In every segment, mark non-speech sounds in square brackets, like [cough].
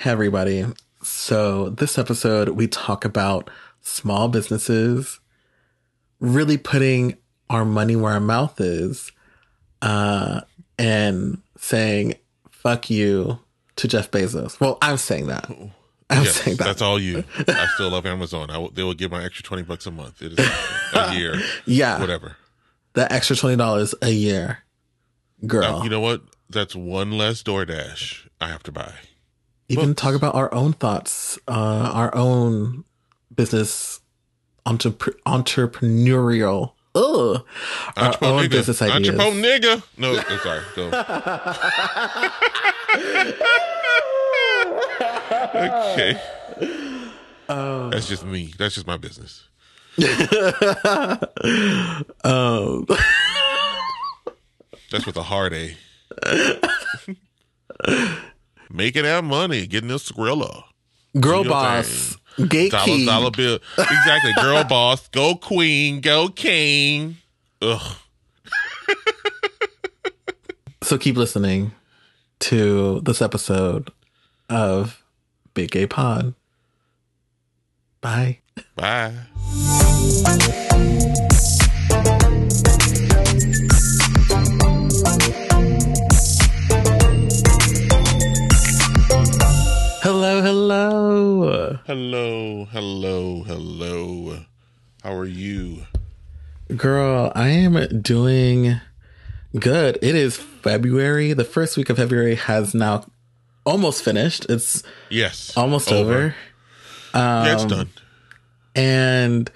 Hey, everybody. So, this episode, we talk about small businesses really putting our money where our mouth is uh, and saying, fuck you to Jeff Bezos. Well, I'm saying that. I'm Yes, saying that. that's all you. I still love [laughs] Amazon. I they will give my extra twenty bucks a month. It is a year, [laughs] yeah. whatever. The extra $20 a year. Girl. Uh, you know what? That's one less DoorDash I have to buy. Even books. talk about our own thoughts, uh, our own business entrep- entrepreneurial. Ugh. Our own nigga. business ideas. Entrepreneur nigga. No, I'm sorry. Go. [laughs] okay. Um, That's just me. That's just my business. [laughs] um, That's with a hard A. [laughs] Making that money, getting this Skrilla. girl boss, Dollar gatekeep. dollar bill. Exactly. Girl [laughs] boss. Go queen. Go king. Ugh. So keep listening to this episode of Big Gay Pod. Bye. Bye. Hello, hello. Hello. Hello. How are you? Girl, I am doing good. It is February. The first week of February has now almost finished. It's Yes. almost over. yeah, it's um, done. And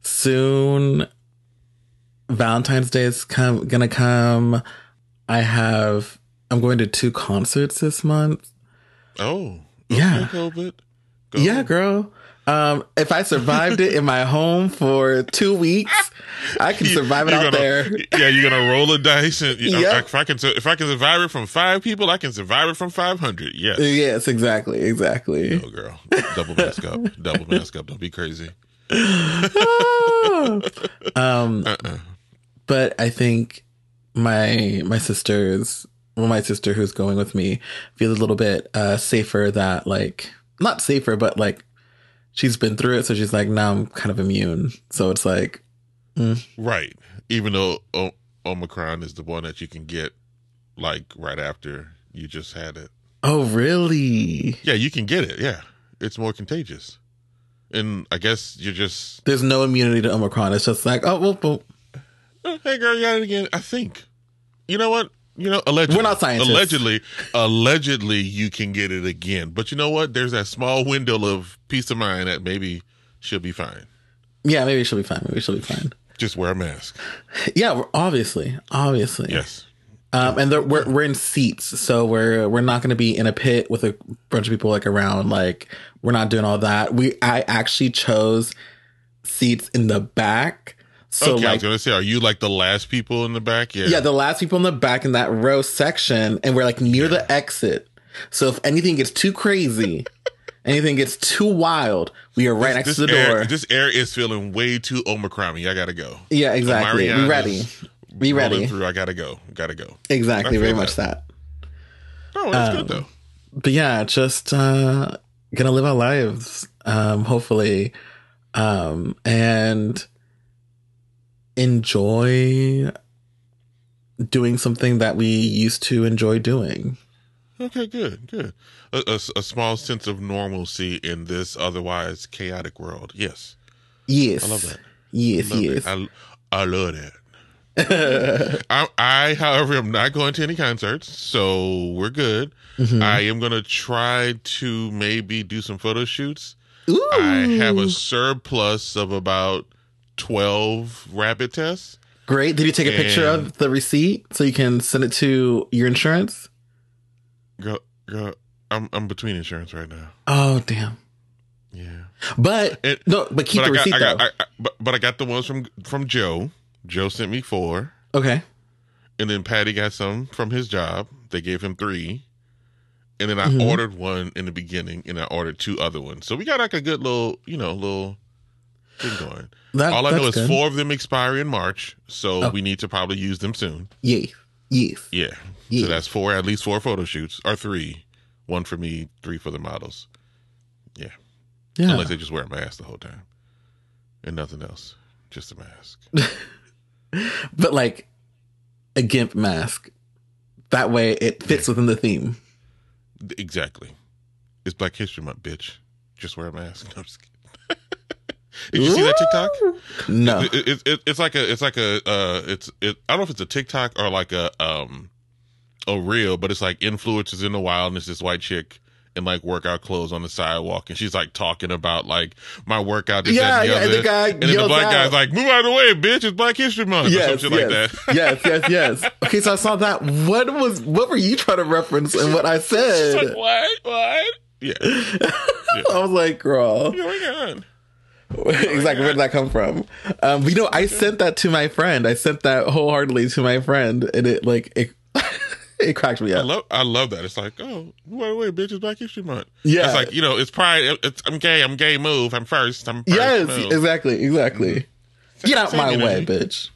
soon Valentine's Day is come gonna come. I have I'm going to two concerts this month. Oh. Yeah. COVID. Go. Yeah, girl. Um, if I survived it in my home for two weeks, I can survive it You're out gonna- there. Yeah, you're gonna roll a dice, and you know, Yep. if I can, if I can survive it from five people, I can survive it from five hundred. Yes. Yes, exactly, exactly. Oh, girl, double mask up, [laughs] double mask up. Don't be crazy. [laughs] um, Uh-uh. but I think my my sisters, my sister who's going with me, feels a little bit uh, safer. That like not safer, but like she's been through it, so she's like now I'm kind of immune. So it's like Right. Even though o- Omicron is the one that you can get like right after you just had it. oh really? Yeah, you can get it. Yeah, it's more contagious. And I guess you're just, There's no immunity to Omicron. It's just like oh well "Oh, hey girl, you got it again. I think. You know what? You know, allegedly, We're not scientists. Allegedly, allegedly, you can get it again. But you know what? There's that small window of peace of mind that maybe she'll be fine. yeah, maybe she'll be fine. Maybe she'll be fine. Just wear a mask. Yeah, obviously, obviously. Yes. Um, and we're we're in seats, so we're we're not going to be in a pit with a bunch of people like around. Like we're not doing all that. We I actually chose seats in the back. So okay, I was gonna say, are you like the last people in the back? Yeah. yeah, the last people in the back in that row section, and we're like near the exit. So if anything gets too crazy, [laughs] anything gets too wild, we are right next this to the air, door. This air is feeling way too Omicron. I gotta go. yeah, exactly. We ready. Be ready. Through. I gotta go. Gotta go. Exactly. Very feel much that. Oh, that's good Um, though. but yeah, just uh gonna live our lives, um, hopefully, um, and enjoy doing something that we used to enjoy doing. Okay, good, good. A, a, a small sense of normalcy in this otherwise chaotic world. Yes, Yes, I love that. Yes, Love yes. it. I, I love that. I, I, however, am not going to any concerts, so we're good. Mhm. I am going to try to maybe do some photo shoots. Ooh. I have a surplus of about 12 rabbit tests. Great. Did you take a picture And- of the receipt so you can send it to your insurance? Girl, girl, I'm, I'm between insurance right now. Oh, damn. Yeah. But It- no, but keep but the I got, receipt I got, though. I, I, but, but I got the ones from, from Joe. Joe sent me four. okay. And then Patty got some from his job. They gave him three. And then I Mhm. ordered one in the beginning and I ordered two other ones. So we got like a good little, you know, little thing going. That, All I know is good. four of them expire in March. So Oh. we need to probably use them soon. Yes. Yes. Yeah. Yeah. So that's four, at least four photo shoots or three. one for me, three for the models. Yeah, Yeah. unless they just wear a mask the whole time and nothing else, just a mask. [laughs] but like a gimp mask. That way it fits within the theme. exactly. It's Black History Month, bitch. Just wear a mask. [laughs] No, I'm just kidding. Did you see that TikTok? No. It, it, it, it's like a, it's like a, uh, it's, it, I don't know if it's a TikTok or like a, um, a reel, but it's like influencers in the wild, and it's this white chick in like workout clothes on the sidewalk, and she's like talking about like my workout. This, Yeah, that, and the yeah, and the guy and then the black out. guy's like, "Move out of the way, bitch! It's Black History Month," Yes, yes, like that. yes, yes, yes. [laughs] Okay, so I saw that. What was what were you trying to reference and what I said? like what? What? [laughs] Yeah. I was like, girl. What's going on? [laughs] exactly where did that come from? Um, but, you know, I sent that to my friend. I sent that wholeheartedly to my friend, and it like it [laughs] it cracked me I up. love I love that. It's like, oh, wait, wait, bitch, it's Black History Month. Yeah. It's like, you know, it's pride. It's, I'm gay. I'm gay. Move. I'm first. I'm first. Yes, move. exactly, exactly. Get out my way, bitch.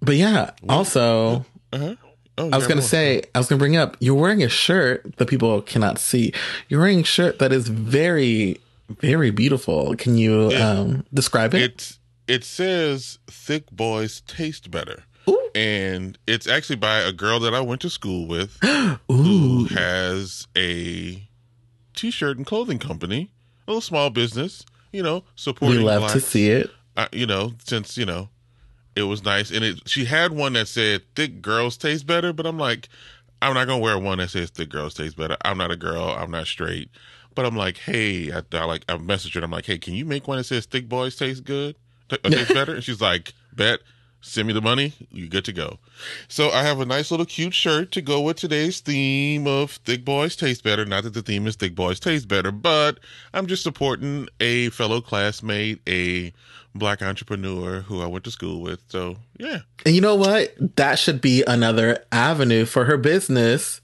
But yeah, also, Uh-huh. Oh, I was gonna say, I was gonna bring up, you're wearing a shirt that people cannot see. You're wearing a shirt that is very, very beautiful. Can you um, describe it? It it says thick boys taste better. Ooh. And it's actually by a girl that I went to school with [gasps] Ooh, who has a t-shirt and clothing company, a little small business, you know, we supporting love to see it. uh, you know, since you know, it was nice, and it. She had one that said "thick girls taste better," but I'm like, I'm not gonna wear one that says "thick girls taste better." I'm not a girl. I'm not straight. But I'm like, hey, I, I like I messaged her. I'm like, hey, can you make one that says "thick boys taste good, uh, taste better"? And she's like, bet. Send me the money. You good to go. So I have a nice little cute shirt to go with today's theme of thick boys taste better. Not that the theme is thick boys taste better, but I'm just supporting a fellow classmate, a black entrepreneur who I went to school with. So yeah, And you know what? That should be another avenue for her business.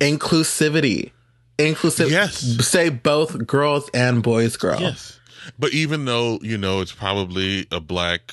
Inclusivity. Inclusive. Yes. Say both girls and boys girl. yes. But even though you know it's probably a black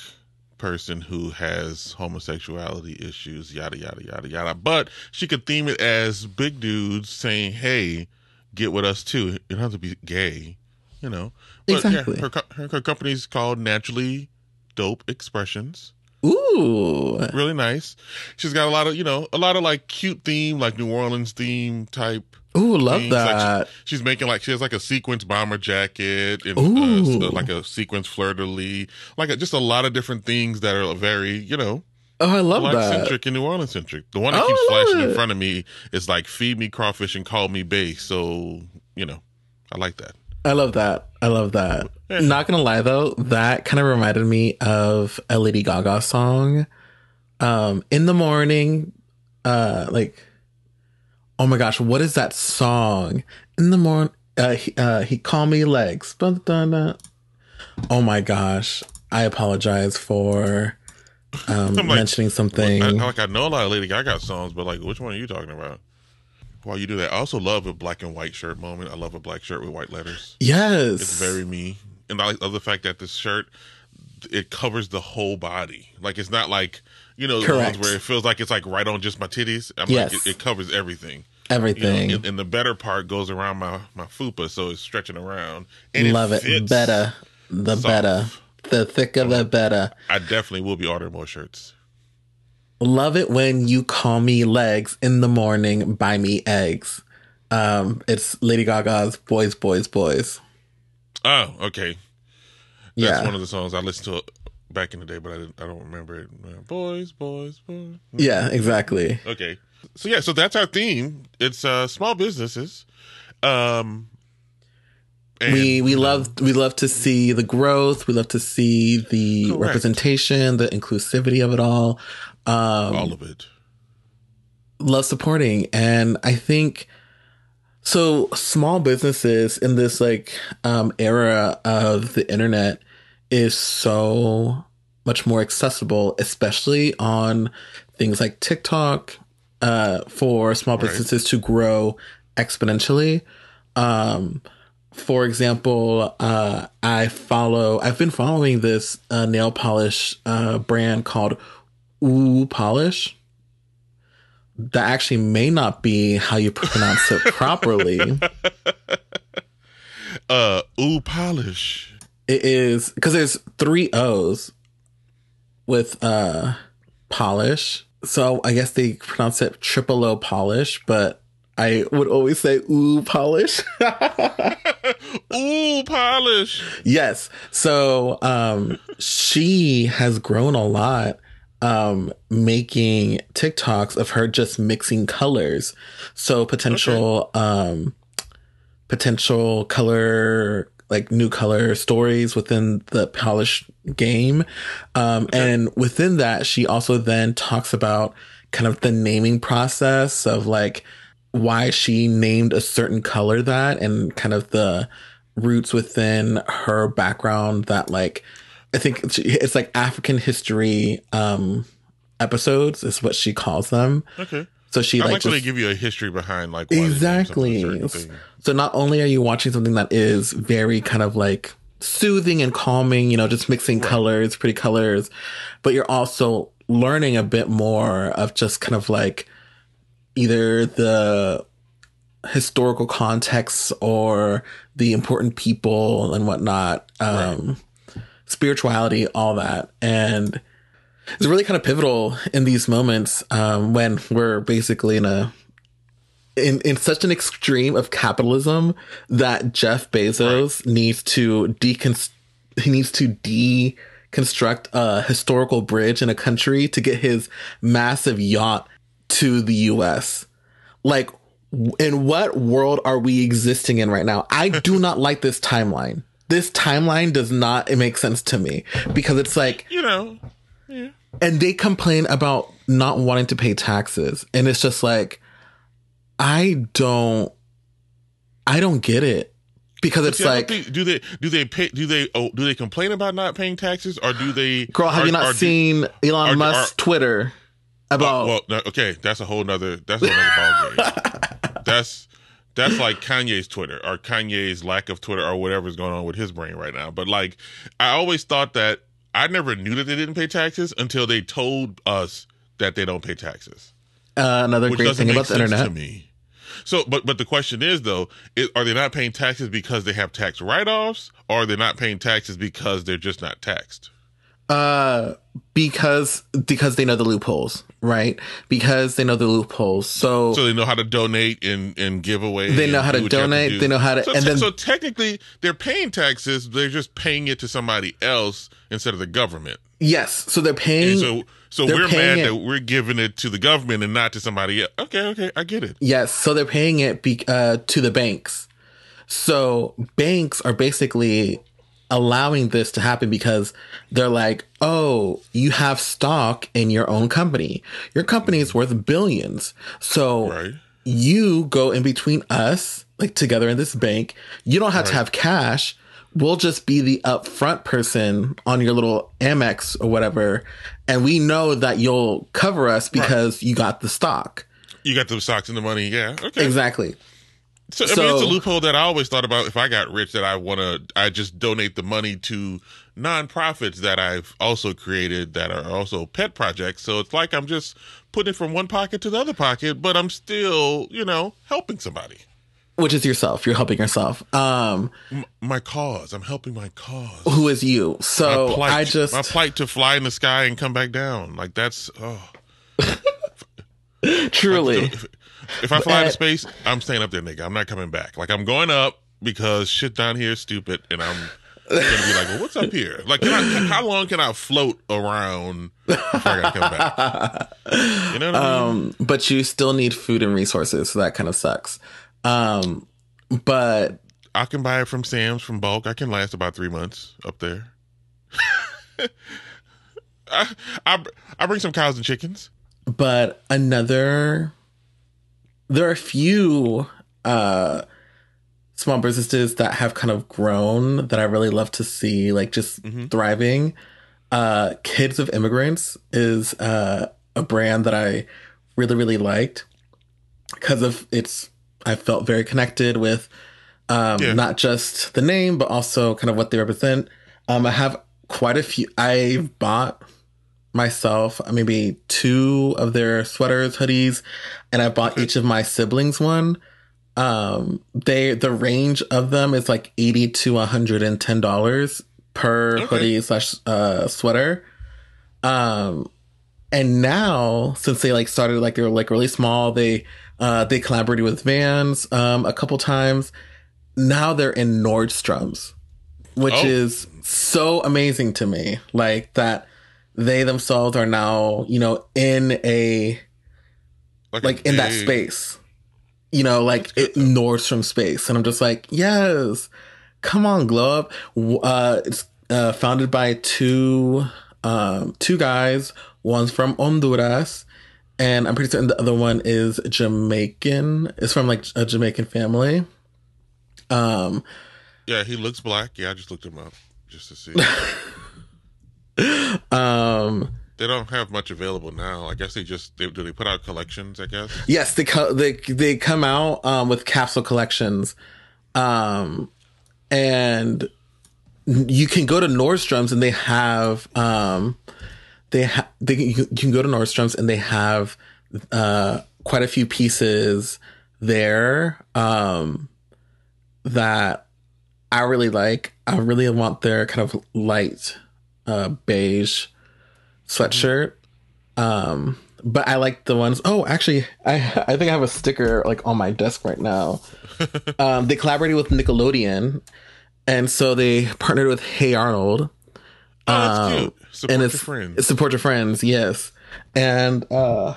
person who has homosexuality issues, yada yada yada yada, but she could theme it as big dudes saying, "Hey, get with us too." It have to be gay, you know. But Exactly. yeah, her, her her company's called Naturally Dope Expressions. Ooh. Really nice. She's got a lot of you know a lot of like cute theme, like New Orleans theme type Ooh, love things. Like, that. she- she's making like she has like a sequence bomber jacket and uh, like a sequence fleur de lis, like a, just a lot of different things that are very you know oh, I love black that. centric and New Orleans centric. The one that Oh, keeps flashing in front of me is like feed me crawfish and call me bae. So you know, I like that. I love that. I love that. Yeah. Not gonna lie though, that kind of reminded me of a Lady Gaga song. Um, in the morning, uh, like, oh my gosh, what is that song? In the morning, uh, he, uh, he called me legs. Oh my gosh, I apologize for um, [laughs] like, mentioning something. I- like I know a lot of Lady Gaga songs, but like which one are you talking about? While you do that, I also love a black and white shirt moment. I love a black shirt with white letters. yes, It's very me, and I love the fact that this shirt it covers the whole body. Like it's not like you know the ones where it feels like it's like right on just my titties. I'm Yes. like it, it covers everything. You know, everything. and, and the better part goes around my my fupa, so it's stretching around. And Love it. fits. Better, the soft. better, the thicker, the better. I definitely will be ordering more shirts. Love it when you call me legs in the morning, buy me eggs. Um, it's Lady Gaga's Boys, Boys, Boys. Oh, okay. That's Yeah. one of the songs I listen to back in the day, but I didn't, I don't remember it. Uh, Boys, boys, boys. Yeah, exactly. Okay. So yeah, so that's our theme. It's uh small businesses. Um and, we we know, love we love to see the growth. We love to see the Correct. representation, the inclusivity of it all. Um, all of it. love supporting and i think so small businesses in this like um era of the internet is so much more accessible especially on things like tiktok uh for small Right. businesses to grow exponentially um for example uh i follow i've been following this uh, nail polish uh brand called ooh polish that actually may not be how you pronounce it properly. [laughs] Uh, ooh, polish. It is because there's three O's with uh polish. So I guess they pronounce it triple O polish, but I would always say ooh polish. [laughs] Ooh, polish. yes. So um she has grown a lot um making TikToks of her just mixing colors. So potential um potential color like new color stories within the polish game. Um and within that she also then talks about kind of the naming process of like why she named a certain color that and kind of the roots within her background that like I think it's like African history um episodes is what she calls them. Okay. So she I like, they just- give you a history behind like why exactly. something a certain thing. So not only are you watching something that is very kind of like soothing and calming, you know, just mixing colors, pretty colors, but you're also learning a bit more of just kind of like either the historical context or the important people and whatnot, um, spirituality, all that. And it's really kind of pivotal in these moments um, when we're basically in a in in such an extreme of capitalism that Jeff Bezos needs to deconst he needs to deconstruct a historical bridge in a country to get his massive yacht to the US. Like in what world are we existing in right now? I [laughs] do not like this timeline. This timeline does not make sense to me because it's like You know, and they complain about not wanting to pay taxes. And it's just like i don't i don't get it. Because it's See, like think- do they do they pay do they oh do they complain about not paying taxes? Or do they girl have are- you not are- seen elon are- musk's twitter about well no, okay that's a whole nother that's another ballgame. [laughs] That's that's like Kanye's Twitter or Kanye's lack of Twitter or whatever's going on with his brain right now. But like, I always thought that I never knew that they didn't pay taxes until they told us that they don't pay taxes. uh, another great thing about the internet to me. So, but but the question is though, is, are they not paying taxes because they have tax write-offs, or are they not paying taxes because they're just not taxed? Uh because because they know the loopholes right because they know the loopholes so, So they know how to donate and and give away. They know how to what you have donate, do. they know how to- So, and then- so technically, they're paying taxes. They're just paying it to somebody else instead of the government. yes so they're paying And so so we're mad it- that we're giving it to the government and not to somebody else. Okay, okay, I get it. Yes, so they're paying it be, uh, to the banks. So banks are basically allowing this to happen because they're like, "Oh, you have stock in your own company. Your company is worth billions. So Right. you go in between us, like together in this bank. You don't have to have cash. We'll just be the upfront person on your little Amex or whatever, and we know that you'll cover us because you got the stock." You got the stocks and the money. Yeah. Okay. Exactly. So, I mean, it's a loophole that I always thought about. If I got rich, that I want to, I just donate the money to nonprofits that I've also created that are also pet projects. So it's like I'm just putting it from one pocket to the other pocket, but I'm still, you know, helping somebody. which is yourself. You're helping yourself. Um, M- my cause. I'm helping my cause. who is you? So plight. I just my plight to fly in the sky and come back down. Like that's oh. [laughs] truly. If, if I fly uh, into space, I'm staying up there, nigga. I'm not coming back. Like I'm going up because shit down here is stupid, and I'm gonna be like, well, what's up here? Like, can I, how long can I float around before I gotta come back? You know what I mean? Um, but you still need food and resources, so that kind of sucks. Um, but I can buy it from Sam's from bulk. I can last about three months up there. [laughs] I, I I bring some cows and chickens. but another there are a few uh small businesses that have kind of grown that I really love to see like just thriving. Uh Kids of Immigrants is uh a brand that I really really liked because of its I felt very connected with um Yeah. not just the name but also kind of what they represent. Um I have quite a few I've bought myself maybe two of their sweaters, hoodies, and I bought each of my siblings one. Um, they the range of them is like eighty to one hundred and ten dollars per Okay. hoodie slash uh, sweater. Um, and now since they like started like they were like really small, they uh they collaborated with Vans um a couple times. Now they're in Nordstrom's, which Oh. is so amazing to me. Like that they themselves are now you know in a like in that space. You know, like it, Nordstrom space, and I'm just like, yes, come on, glow up. Uh, it's uh, founded by two um, two guys. One's from Honduras, and I'm pretty certain the other one is Jamaican. It's from like a Jamaican family. Um, Yeah, he looks black. Yeah, I just looked him up just to see. [laughs] [laughs] um, they don't have much available now. I guess they just they, do they put out collections. I guess. Yes, they co- they they come out um, with capsule collections, um, and you can go to Nordstrom's and they have um, they ha- they you can- you can go to Nordstrom's and they have uh, quite a few pieces there um, that I really like. I really want their kind of light uh, beige sweatshirt. Um, but I like the ones. Oh, actually, I I think I have a sticker like on my desk right now. [laughs] um, they collaborated with Nickelodeon, and so they partnered with Hey Arnold. Oh, that's Um, cute. Support and your it's friends. support your friends, yes. And uh,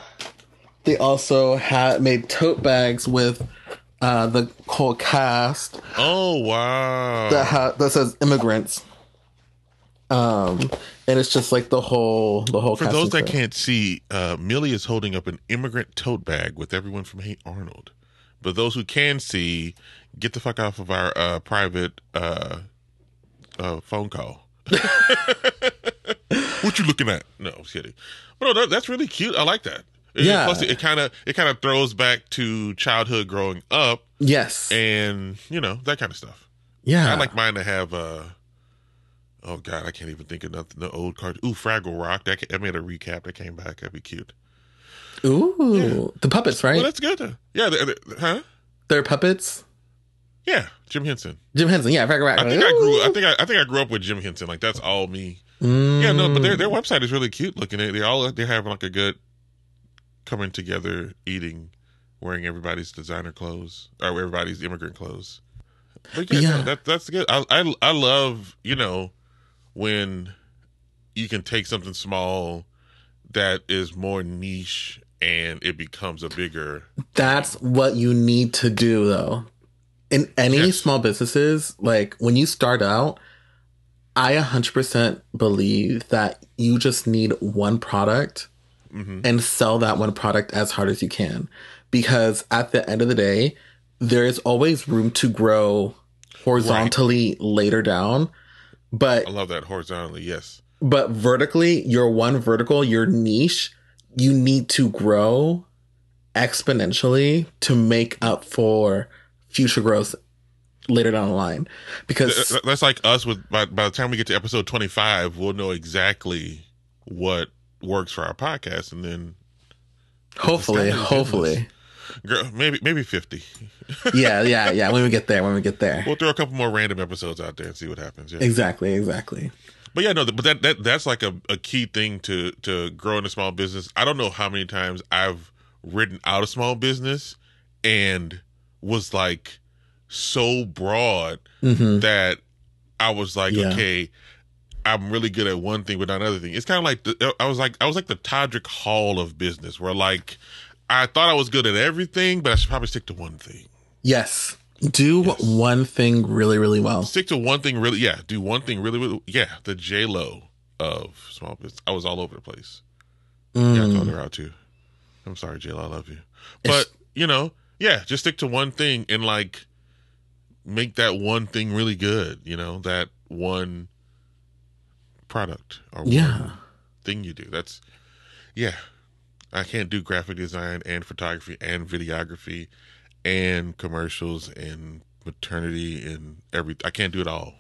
they also had made tote bags with uh, the whole cast Oh wow! that ha- that says immigrants. Um, and it's just like the whole the whole. For those that can't see, uh, Millie is holding up an immigrant tote bag with everyone from Hey Arnold. But those who can see, get the fuck off of our uh, private uh, uh, phone call. [laughs] what you looking at? No, I'm kidding. But no, that, that's really cute. I like that. Yeah. Plus, it kind of it kind of throws back to childhood growing up, yes, and you know that kind of stuff. yeah, I like mine to have. uh Oh God, I can't even think of nothing. The old card. Ooh, Fraggle Rock. That I made a recap that came back. That'd be cute. Ooh, the puppets, right? Well, that's good. Yeah, they- they- huh? They're puppets. Yeah, Jim Henson. Jim Henson, yeah, Fraggle Rock. I think I grew. I think I, I think I grew up with Jim Henson. Like that's all me. Yeah, no, but their their mm. website is really cute looking. They they all they have like a good coming together, eating, wearing everybody's designer clothes or everybody's immigrant clothes. But yeah, Yeah. No, that that's good. I, I I love you know when you can take something small that is more niche and it becomes a bigger. That's what you need to do, though. In any Yes. small businesses, like when you start out, I 100% believe that you just need one product Mm-hmm. and sell that one product as hard as you can. Because at the end of the day, there is always room to grow horizontally later down. But I love that horizontally. Yes. but vertically, your one vertical, your niche, you need to grow exponentially to make up for future growth later down the line. Because That's like us with by, by the time we get to episode 25, we'll know exactly what works for our podcast and then hopefully, hopefully. Girl, maybe maybe 50. [laughs] yeah, yeah, yeah. When we get there, when we get there. We'll throw a couple more random episodes out there and see what happens. Yeah. Exactly, exactly. But yeah, no, but that, that that's like a, a key thing to to growing a small business. I don't know how many times I've written out a small business and was like so broad hmm that I was like, Yeah. okay, I'm really good at one thing but not another thing. It's kind of like the, I was like I was like the Todrick Hall of business, where like I thought I was good at everything, but I should probably stick to one thing. Yes. Do Yes. one thing really, really well. Stick to one thing really. Yeah, do one thing really. really yeah, the J Lo of small business. I was all over the place. Yeah, I Mm. called her out too. I'm sorry, J Lo. I love you, but you know, yeah, just stick to one thing and like make that one thing really good. You know, that one product or Yeah. one thing you do. That's yeah. I can't do graphic design and photography and videography and commercials and maternity and every. I can't do it all.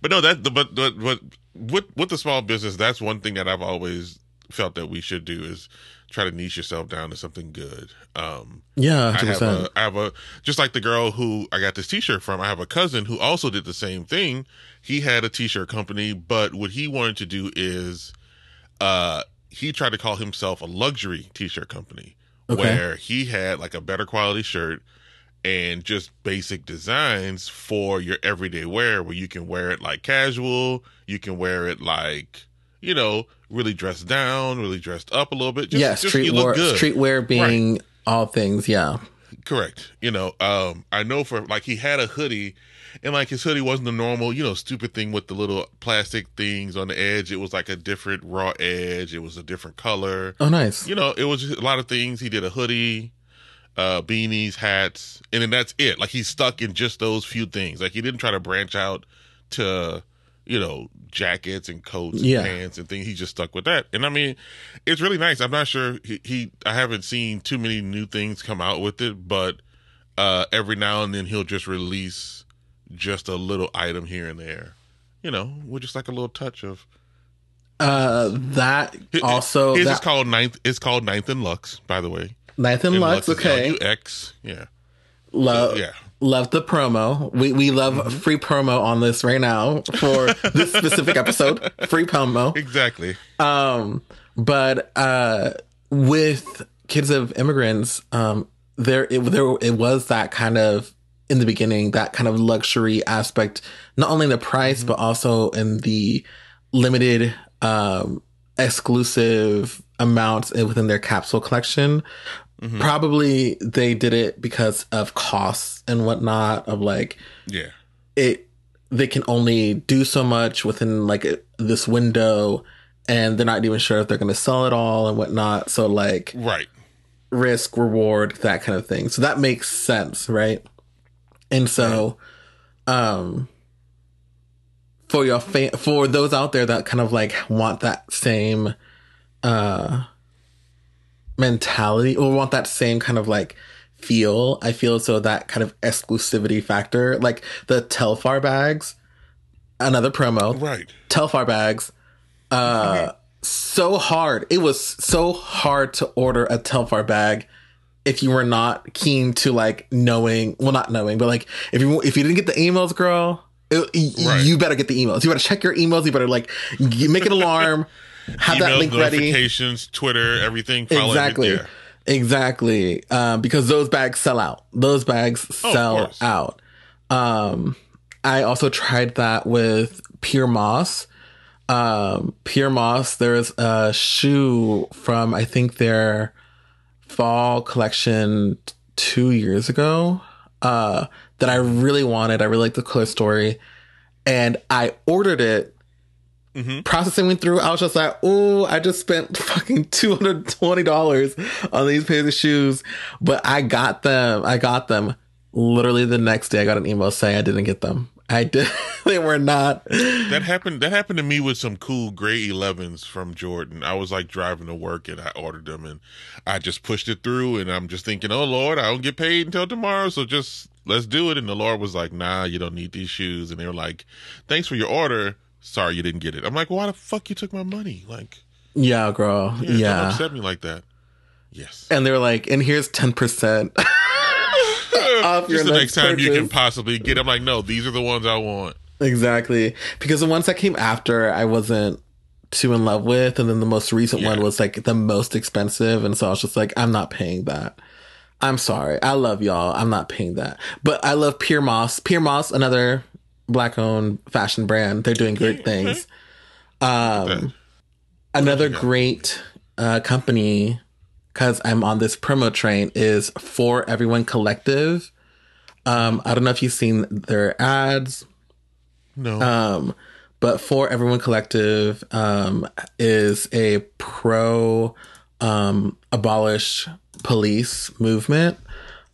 But no, that but but but with with the small business, that's one thing that I've always felt that we should do is try to niche yourself down to something good. Um, Yeah, I have a, I have a, just like the girl who I got this T-shirt from. I have a cousin who also did the same thing. He had a T-shirt company, but what he wanted to do is, uh, he tried to call himself a luxury T-shirt company, Okay. where he had like a better quality shirt and just basic designs for your everyday wear, where you can wear it like casual, you can wear it like, you know, really dressed down, really dressed up a little bit. Just, yeah, just look streetwear. good. Streetwear being all things. Yeah. Correct. You know, um, I know for like he had a hoodie, and like his hoodie wasn't the normal, you know, stupid thing with the little plastic things on the edge. It was like a different raw edge. It was a different color. Oh, nice. You know, it was just a lot of things. He did a hoodie, uh, beanies, hats, and then that's it. Like he's stuck in just those few things. Like he didn't try to branch out to, you know, jackets and coats and Yeah. pants and things. He just stuck with that. And I mean, it's really nice. I'm not sure he, he I haven't seen too many new things come out with it, but uh every now and then he'll just release just a little item here and there. You know, with just like a little touch of Uh, that also is that called ninth it's called Ninth and Lux, by the way. Ninth And Lux. is Okay, L-U-X. Yeah. love yeah. love the promo. We we love Mm-hmm. free promo on this right now for [laughs] this specific episode. Free promo. Exactly. Um, but uh, with kids of immigrants, um, there it there it was that kind of in the beginning that kind of luxury aspect, not only in the price but also in the limited um exclusive amounts within their capsule collection. Probably they did it because of costs and whatnot of like Yeah. it they can only do so much within like this window and they're not even sure if they're going to sell it all and whatnot so like Right. risk reward that kind of thing so that makes sense right and so um for your for those out there that kind of like want that same uh mentality or want that same kind of like feel i feel so that kind of exclusivity factor like the telfar bags another promo. Right. telfar bags uh so hard. It was so hard to order a telfar bag if you were not keen to like knowing well not knowing but like if you if you didn't get the emails girl it, Right. you better get the emails. You better check your emails. You better like make an alarm [laughs] have that Emails, link ready. notifications, Twitter, everything. Exactly everything. exactly. Um, because those bags sell out. Those bags Oh, sell out. Um, i also tried that with Pyer Moss. Um, Pyer Moss there's a shoe from i think their fall collection two years ago uh, that i really wanted i really liked the color story and i ordered it Mhm. processing went through. I was just like, oh, I just spent [laughs] fucking two hundred twenty dollars on these pairs of shoes, but I got them. I got them. Literally the next day, I got an email saying I didn't get them. I did. they [laughs] were not. That happened. That happened to me with some cool gray 11s from Jordan. I was like driving to work and I ordered them and I just pushed it through and I'm just thinking, oh Lord, I don't get paid until tomorrow, so just let's do it. And the Lord was like, Nah, you don't need these shoes. And they were like, Thanks for your order. Sorry you didn't get it. I'm like, Why the fuck you took my money? Like, Yeah, girl. yeah, don't Yeah. upset me like that. Yes. And they were like, and here's ten percent [laughs] [laughs] off your Just the next time you can possibly get. I'm like, no, these are the ones I want. Exactly. Because the ones that came after, I wasn't too in love with. And then the most recent one was like the most expensive. And so I was just like, I'm not paying that. I'm sorry. I love y'all. I'm not paying that. But I love Pyer Moss. Pyer Moss, another black owned fashion brand. They're doing great things. [laughs] Um, another great uh, company, because I'm on this promo train, is For Everyone Collective. Um, I don't know if you've seen their ads. No. Um, but for everyone collective um, is a pro um, abolish police movement.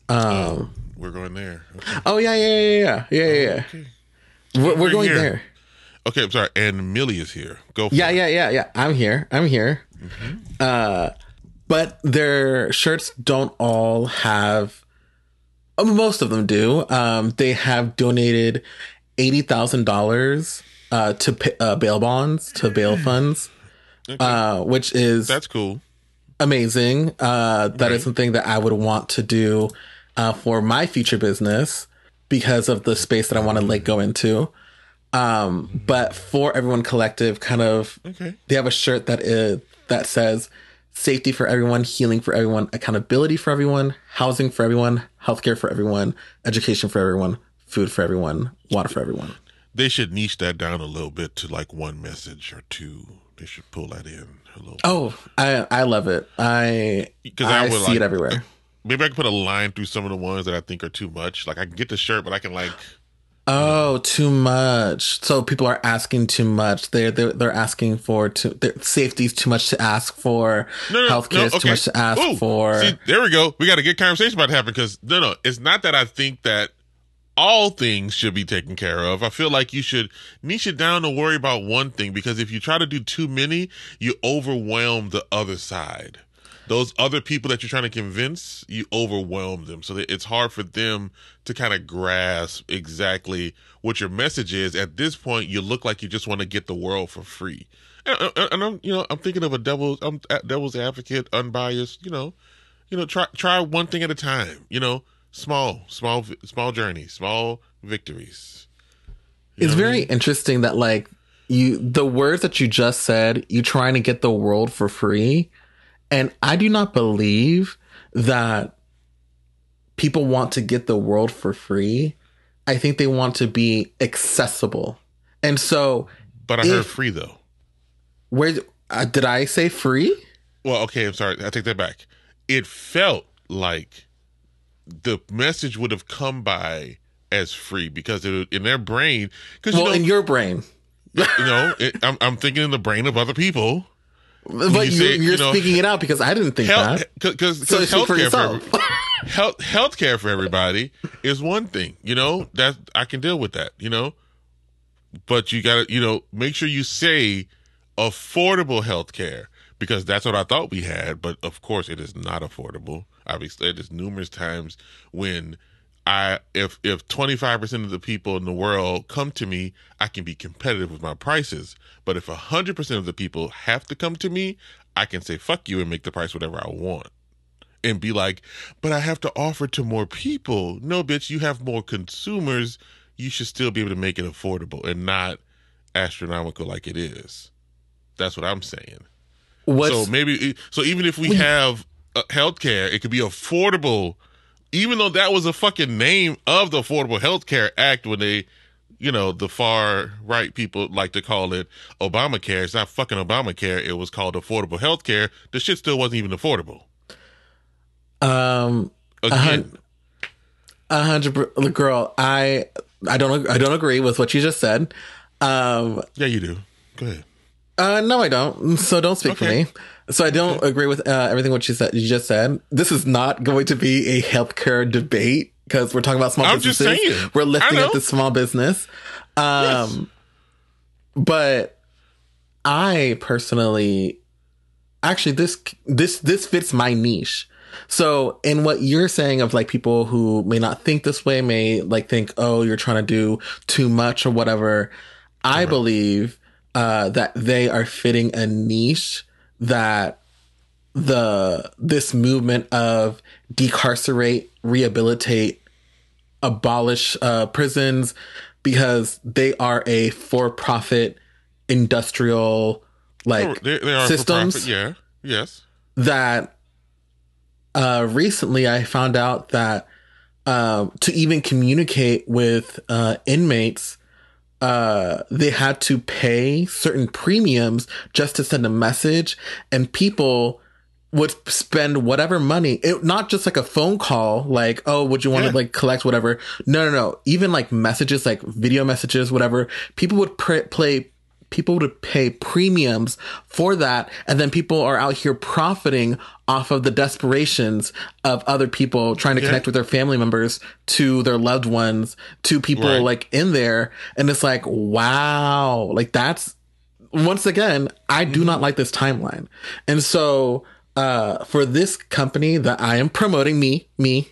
Um, We're going there. Okay. oh yeah, yeah, yeah, yeah, yeah, yeah. yeah. Okay. We're, we're going here. there. Okay, I'm sorry. And Millie is here. Go for Yeah, it. yeah, yeah, yeah. I'm here. I'm here. Uh, but their shirts don't all have. uh, Most of them do. Um, they have donated eighty thousand dollars uh, to pa- uh, bail bonds to bail funds, uh, which is That's cool. amazing. Uh, that is something that I would want to do uh, for my future business because of the space that I want to like go into. Um, but for everyone collective, kind of, Okay. they have a shirt that is that says safety for everyone, healing for everyone, accountability for everyone, housing for everyone, healthcare for everyone, education for everyone, food for everyone, water for everyone. They should niche that down a little bit to like one message or two. They should pull that in a little. Oh, I I love it. I 'Cause I I, would see like- it everywhere. [clears throat] Maybe I can put a line through some of the ones that I think are too much. Like I can get the shirt, but I can like Oh, too much. So people are asking too much. They're they're, they're asking for too. their- Safety's too much to ask for. no, no, Healthcare no, is too much to ask Ooh, for. See, there we go. We got a good conversation about to happen because no, no, it's not that I think that all things should be taken care of. I feel like you should niche it down to worry about one thing because if you try to do too many, you overwhelm the other side. Those other people that you're trying to convince, you overwhelm them. So that it's hard for them to kind of grasp exactly what your message is. At this point, you look like you just want to get the world for free. And, and- and I'm, you know, I'm thinking of a devil's, I'm a devil's advocate, unbiased. You know, you know, try try one thing at a time. You know, small, small, small journeys, small victories. You it's what I very mean? interesting that like you the words that you just said. You trying to get the world for free, and I do not believe that people want to get the world for free. I think they want to be accessible, and so But I heard free though. where uh, did I say free? Well, okay, I'm sorry. I take that back. It felt like the message would have come by as free because it, in their brain, because Well, you know, in your brain. you know it, I'm, I'm thinking in the brain of other people. But you are you're you know, speaking it out because I didn't think Health, that. because So for healthcare for every- health healthcare for everybody is one thing. You know that I can deal with that. You know, but you got to you know make sure you say affordable healthcare because that's what I thought we had. But of course, it is not affordable. I've said this numerous times when. I if if 25% of the people in the world come to me, I can be competitive with my prices. But if 100% of the people have to come to me, I can say fuck you and make the price whatever I want. And be like, "But I have to offer to more people." No, bitch, you have more consumers. You should still be able to make it affordable and not astronomical like it is. That's what I'm saying. What's So maybe so even if we have uh, healthcare, it could be affordable. Even though that was a fucking name of the Affordable Health Care Act when they, you know, the far right people like to call it Obamacare. It's not fucking Obamacare. It was called Affordable Health Care. The shit still wasn't even affordable. um Again, a hundred girl? I I don't I don't agree with what you just said. Um yeah, you do. Go ahead. uh no I don't. So don't speak Okay. for me. So I don't agree with uh, everything what you said you just said. This is not going to be a healthcare debate because we're talking about small I'm just businesses. saying. We're lifting up the small business. Um but I personally actually this this this fits my niche. So in what you're saying of like people who may not think this way may like think oh you're trying to do too much or whatever. I believe uh, that they are fitting a niche that the this movement of decarcerate, rehabilitate, abolish uh, prisons because they are a for-profit industrial like they, they are systems Yeah. Yes. that uh, recently I found out that um, to even communicate with uh, inmates, uh, they had to pay certain premiums just to send a message, and people would spend whatever money, it, not just like a phone call, like, oh, would you want Yeah. to like collect whatever? No, no, no. Even like messages, like video messages, whatever. People would pr- play people would pay premiums for that and then people are out here profiting off of the desperations of other people trying to Yeah. connect with their family members to their loved ones to people Right. like in there and it's like wow like that's once again i do not like this timeline and so uh for this company that i am promoting me me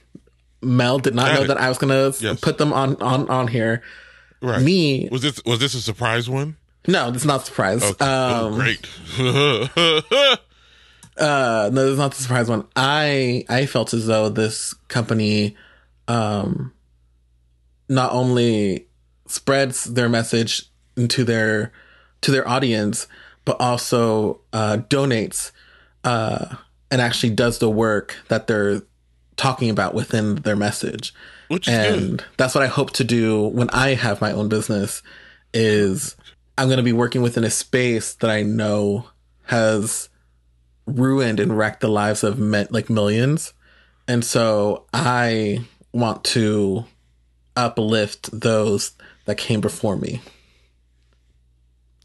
mel did not know that i was gonna Yes. put them on on on here Right. Me, Was this was this a surprise one? No, it's not a surprise. Okay. oh, Um, great. [laughs] uh no it's not the surprise one i i felt as though this company um not only spreads their message into their to their audience but also uh donates uh and actually does the work that they're talking about within their message Which is and good. that's what i hope to do when i have my own business is i'm going to be working within a space that i know has ruined and wrecked the lives of me- like millions and so i want to uplift those that came before me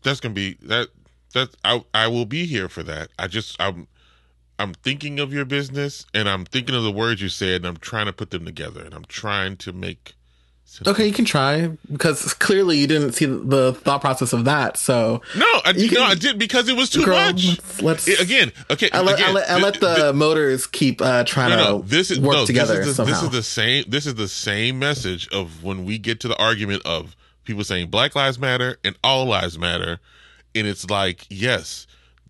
That's gonna be that that I I will be here for that. I just I'm I'm thinking of your business and I'm thinking of the words you said and I'm trying to put them together and I'm trying to make sense. okay you can try because clearly you didn't see the thought process of that so No, I, You no, I did because it was too girl much. let's, let's It- again, okay. I let, I again, let, I let the thi- motors keep uh, trying no, to no, this is work no, together This is, the, somehow. this is the same. This is the same message of when we get to the argument of people saying Black Lives Matter and All Lives Matter, and it's like, yes,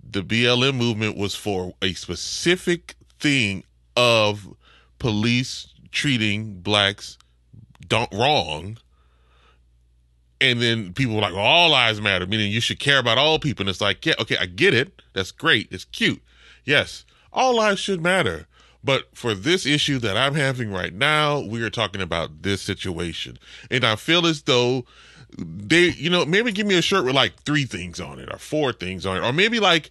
the BLM movement was for a specific thing of police treating blacks don't wrong. And then people were like, well, all lives matter, meaning you should care about all people. And it's like, yeah, okay, I get it. That's great. It's cute. Yes, all lives should matter. But for this issue that I'm having right now, we are talking about this situation. And I feel as though they, you know, maybe give me a shirt with like three things on it or four things on it, or maybe like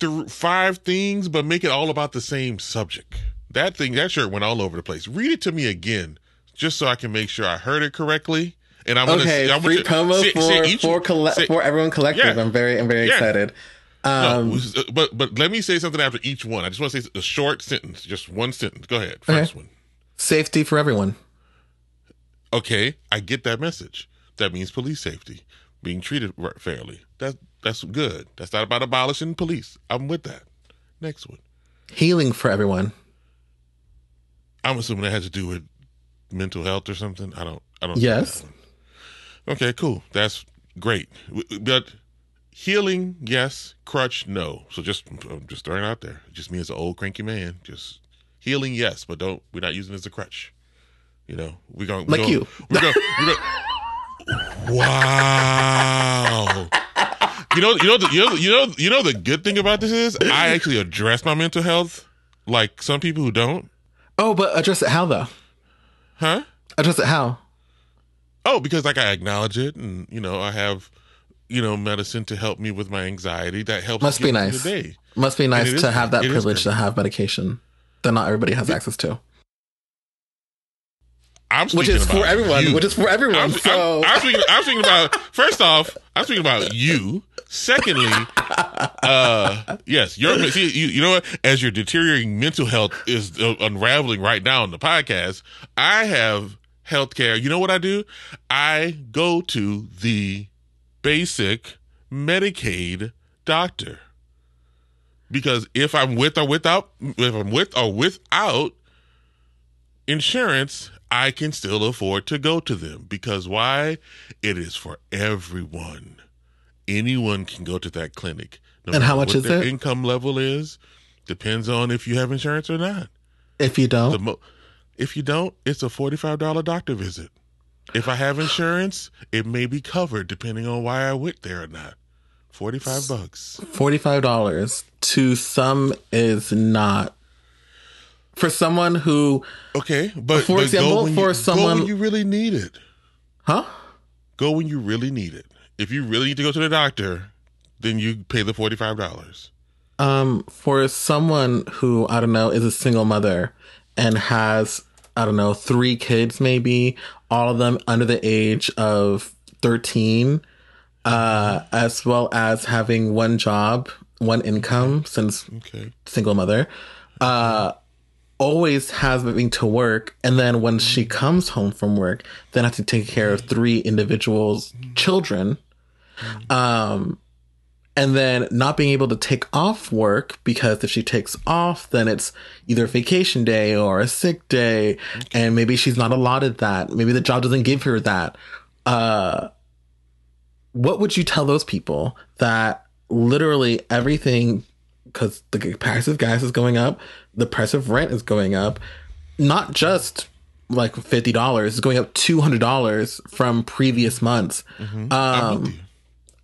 th- five things, but make it all about the same subject. That thing, that shirt went all over the place. Read it to me again, just so I can make sure I heard it correctly. And I'm okay, gonna, I want free promo say- for say each- for colle- say- for everyone collective. Yeah. I'm very I'm very Yeah. excited. Um, no, but but let me say something after each one. I just want to say a short sentence, just one sentence. Go ahead. First one. safety for everyone. Okay, I get that message. That means police safety, being treated fairly. That that's good. That's not about abolishing police. I'm with that. Next one. Healing for everyone. I'm assuming that has to do with mental health or something. I don't. I don't. Yes. Okay. Cool. That's great. But healing, yes. Crutch, no. So just I'm just throwing it out there. Just me as an old cranky man. Just healing, yes, but don't. We're not using it as a crutch. You know, we're going Like gonna, you. We're going. We're going wow. You know, you know, the, you know, you know, you know. The good thing about this is I actually address my mental health, like some people who don't. Oh, but address it how though? Huh? Address it how? Oh, because like I acknowledge it, and you know, I have, you know, medicine to help me with my anxiety. That helps. Must be nice. through the day. Must be nice it is to have that privilege to have medication that not everybody has access to. I'm Which speaking is for everyone. you. Which is for everyone. I'm, so I'm, I'm speaking. I'm speaking about. First off, I'm speaking about you. Secondly, [laughs] uh, yes, your see, you, you know what? As your deteriorating mental health is uh, unraveling right now on the podcast, I have healthcare. You know what I do? I go to the basic Medicaid doctor because if I'm with or without, if I'm with or without insurance, I can still afford to go to them because why? It is for everyone. Anyone can go to that clinic. No And how much is their it? Income level is depends on if you have insurance or not. if you don't, mo- if you don't, it's a forty-five dollar doctor visit. If I have insurance, it may be covered depending on why I went there or not. Forty-five bucks. forty five dollars to some is not. For someone who, Okay, but For but example, go for you, go someone- when you really need it. huh? Go when you really need it. If you really need to go to the doctor, then you pay the forty-five dollars. Um, for someone who I don't know is a single mother and has I don't know three kids, maybe all of them under the age of thirteen, uh, as well as having one job, one income since Okay. single mother, uh, always has having to work, and then when she comes home from work, then have to take care of three individuals' children, um, and then not being able to take off work because if she takes off, then it's either vacation day or a sick day, and maybe she's not allotted that. Maybe the job doesn't give her that. uh, what would you tell those people that literally everything, because the price of gas is going up, the price of rent is going up, not just like fifty dollars, it's going up two hundred dollars from previous months. Mm-hmm. Um,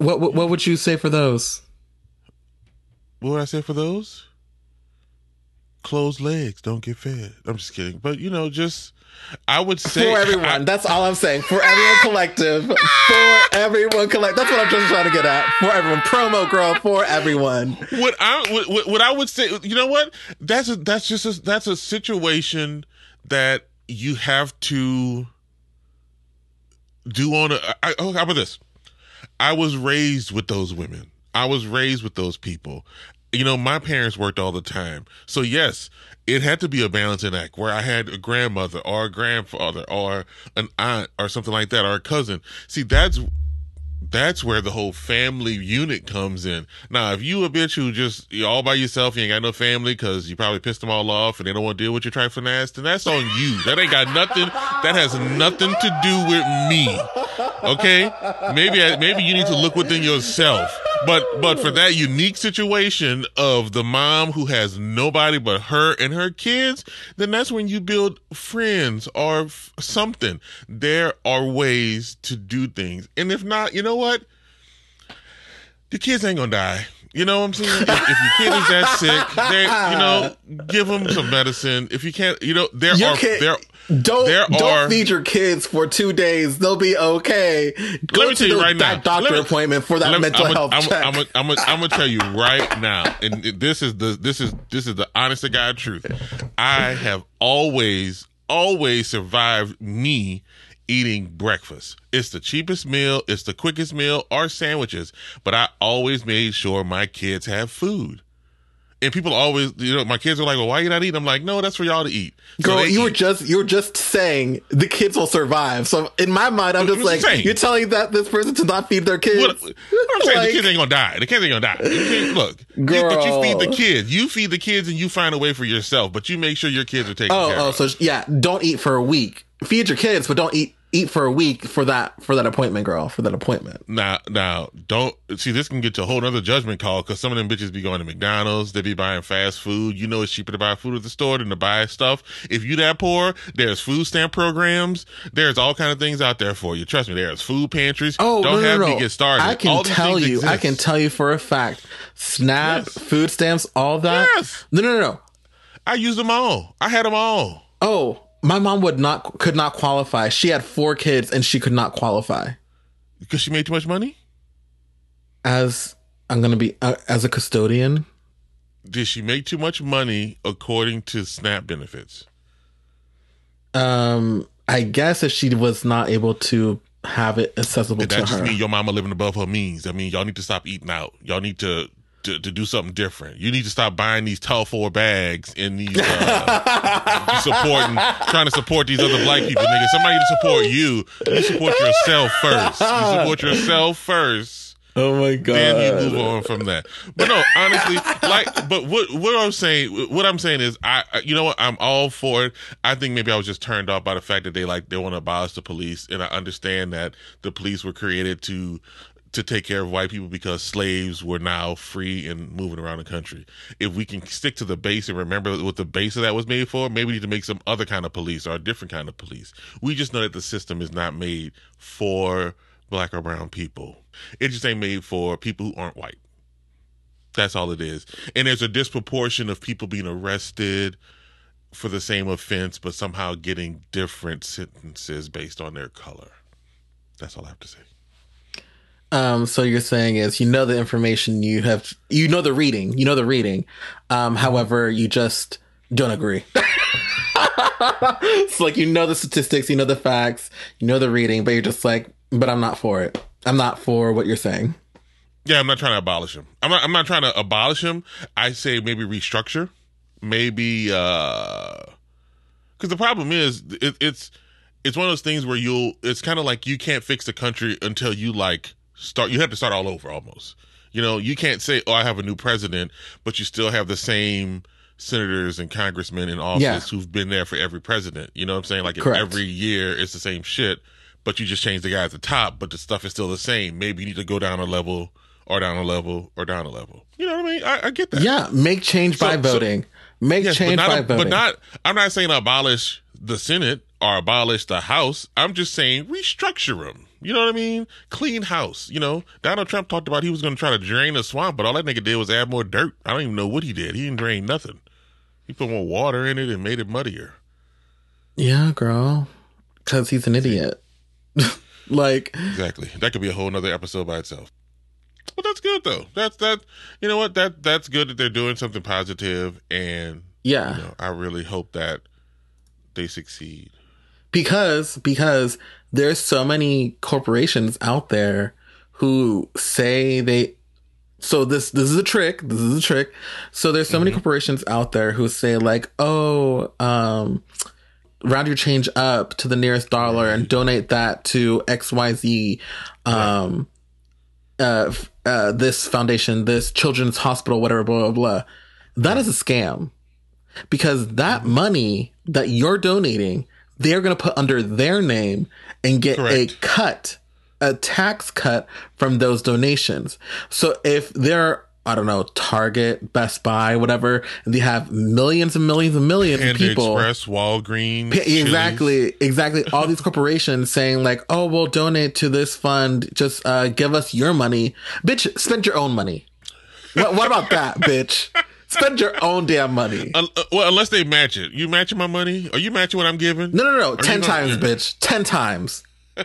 what, what what would you say for those? What would I say for those? Closed legs don't get fed. I'm just kidding, but you know, just I would say for everyone. I, that's all I'm saying. For everyone collective. For everyone collect. That's what I'm just trying to get at. For everyone, promo girl. For everyone. What I what, what I would say, you know what? That's a, that's just a, that's a situation that you have to do on a. I, oh, how about this? I was raised with those women. I was raised with those people. You know, my parents worked all the time. So yes, it had to be a balancing act where I had a grandmother or a grandfather or an aunt or something like that or a cousin. See, that's that's where the whole family unit comes in. Now, if you a bitch who just you all by yourself, you ain't got no family because you probably pissed them all off and they don't want to deal with your trifling ass, then that's on you. That ain't got nothing. That has nothing to do with me. Okay, maybe maybe you need to look within yourself. But but for that unique situation of the mom who has nobody but her and her kids, then that's when you build friends or something. There are ways to do things, and if not, you know what? The kids ain't gonna die. You know what I'm saying? If, if your kid is that [laughs] sick, they, you know, give them some medicine. If you can't, you know, there your are kid, there. Don't there don't are, feed your kids for two days. They'll be okay. Go let me tell you right now. Doctor me, appointment for that mental I'm health a, check. I'm, a, I'm, I'm gonna tell you right now, and this is the this is this is the honest to God truth. I have always always survived me eating breakfast. It's the cheapest meal, it's the quickest meal, or sandwiches. But I always made sure my kids have food. And people always, you know, my kids are like, "Well, why are you not eating?" I'm like, "No, that's for y'all to eat." So Girl, you eat. were just you were just saying the kids will survive. So in my mind, I'm just what like, you you're telling that this person to not feed their kids. What, what I'm saying, like, the kids ain't gonna die. The kids ain't gonna die. look, Girl. You, but you feed the kids. You feed the kids, and you find a way for yourself. But you make sure your kids are taken oh, care oh, of. so yeah, don't eat for a week. Feed your kids, but don't eat eat for a week for that for that appointment, girl, for that appointment. Now, now, don't see this can get to a whole other judgment call because some of them bitches be going to McDonald's, they be buying fast food. You know, it's cheaper to buy food at the store than to buy stuff. If you that poor, there's food stamp programs. There's all kind of things out there for you. Trust me, there's food pantries. Oh, don't no, have no, no. me get started. I can all tell you, exist. I can tell you for a fact. Snap, yes. food stamps, all that. Yes. No, no, no, no. I used them all. I had them all. Oh, my mom would not could not qualify. She had four kids and she could not qualify because she made too much money. As I'm to be uh, as a custodian. Did she make too much money according to SNAP benefits? Um, I guess if she was not able to have it accessible to her. That just mean your mama living above her means. I mean, y'all need to stop eating out. Y'all need to to, to do something different. You need to stop buying these Telfar bags and these uh, supporting trying to support these other black people, nigga. Somebody to support you. You support yourself first. You support yourself first. Oh my god! Then you move on from that. But no, honestly, like, but what what I'm saying, what I'm saying is, I, you know what, I'm all for it. I think maybe I was just turned off by the fact that they like they want to abolish the police, and I understand that the police were created to to take care of white people because slaves were now free and moving around the country. If we can stick to the base and remember what the base of that was made for, maybe we need to make some other kind of police or a different kind of police. We just know that the system is not made for black or brown people. It just ain't made for people who aren't white. That's all it is. And there's a disproportion of people being arrested for the same offense, but somehow getting different sentences based on their color. That's all I have to say. Um, so you're saying is you know the information you have, you know the reading, you know the reading. Um, however, you just don't agree. [laughs] it's like you know the statistics, you know the facts, you know the reading, but you're just like, but I'm not for it. I'm not for what you're saying. Yeah, I'm not trying to abolish him. I'm not. I'm not trying to abolish him. I say maybe restructure, maybe uh because the problem is it, it's it's one of those things where you'll. It's kind of like you can't fix the country until you like start you have to start all over almost you know you can't say oh i have a new president but you still have the same senators and congressmen in office yeah. who've been there for every president you know what i'm saying like every year it's the same shit but you just change the guy at the top, but the stuff is still the same. Maybe you need to go down a level or down a level or down a level. You know what I mean? I, I get that. Yeah, make change So- by so- voting. make Yes, change by not, voting. but not. I'm not saying abolish the Senate or abolish the House. I'm just saying restructure them. You know what I mean? Clean house. You know, Donald Trump talked about he was going to try to drain the swamp, but all that nigga did was add more dirt. I don't even know what he did. He didn't drain nothing. He put more water in it and made it muddier. yeah, girl, because he's an idiot. [laughs] like, Exactly. That could be a whole nother episode by itself. But that's good though. That's that. You know what? That that's good that they're doing something positive, and yeah, you know, I really hope that they succeed. Because because there's so many corporations out there who say they so this this is a trick this is a trick. So there's so many corporations out there who say like oh um round your change up to the nearest dollar and donate that to xyz um uh, uh this foundation this children's hospital whatever blah blah blah. That is a scam because that money that you're donating, they're going to put under their name and get Correct. a cut, a tax cut from those donations. So if they're, I don't know, Target, Best Buy, whatever, and they have millions and millions and millions of people. Express, Walgreens, Yeah, Chili's. Exactly, exactly. All these corporations saying like, "Oh, we'll donate to this fund. Just uh, give us your money, bitch. Spend your own money. What, what about that, bitch? Spend your own damn money. [laughs] Uh, well, unless they match it. You matching my money? Are you matching what I'm giving? No, no, no. Are Ten you gonna- times, bitch. Ten times. [laughs]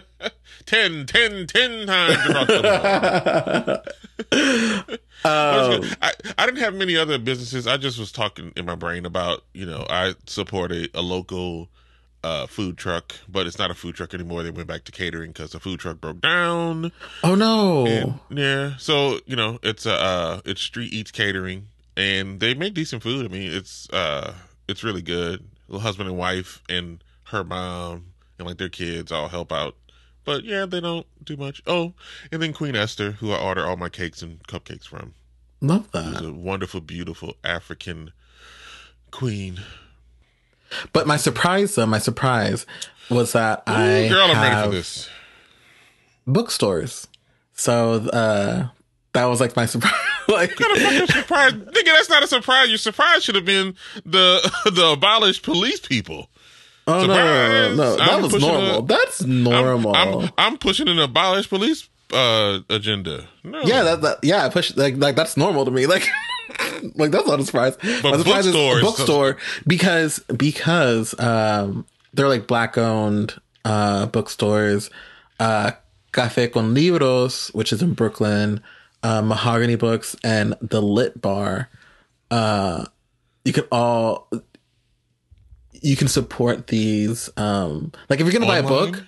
Ten, ten, ten times across the board. But it's good. I, I didn't have many other businesses. I just was talking in my brain about, you know, I support a, a local uh, food truck, but it's not a food truck anymore. They went back to catering because the food truck broke down. Oh no. And, yeah, so you know, it's a uh, it's Street Eats Catering, and they make decent food. I mean, it's uh, it's really good. The husband and wife and her mom and like their kids all help out. But yeah, they don't do much. Oh, and then Queen Esther, who I order all my cakes and cupcakes from, Love that. a wonderful, beautiful African queen. But my surprise, though, my surprise was that I Ooh, girl, I'm ready for this. bookstores. So uh, that was like my [laughs] surprise. [laughs] like, What fuck is surprise? Nigga, that's not a surprise. Your surprise should have been the [laughs] the abolished police people. oh no, no, no. That I'm was normal. a- That's I'm- normal. I'm, I'm, pushing an abolished police uh, agenda. No. yeah, that, that yeah, I push like like that's normal to me. [laughs] Like like that's not a surprise. My surprise is bookstores- a bookstore because because um they're like black owned uh bookstores. Uh Cafe con Libros, which is in Brooklyn, uh, Mahogany Books, and the Lit Bar. Uh you can all you can support these um like if you're gonna buy a book,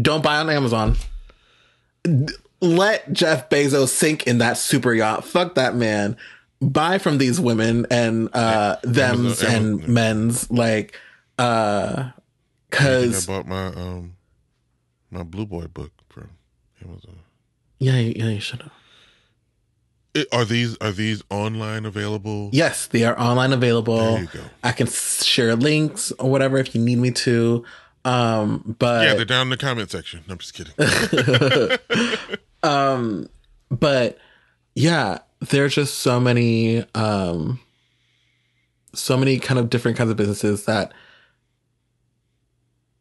don't buy on Amazon let Jeff Bezos sink in that super yacht. Fuck that man. Buy from these women and uh them's Amazon- and Amazon. men's like uh I I bought my um my Blue Boy book from Amazon. yeah, yeah, you should have. Are these are these online available? Yes, they are online available. There you go. I can share links or whatever if you need me to. Um but Yeah, they're down in the comment section. I'm just kidding. [laughs] um but yeah there's just so many um so many kind of different kinds of businesses that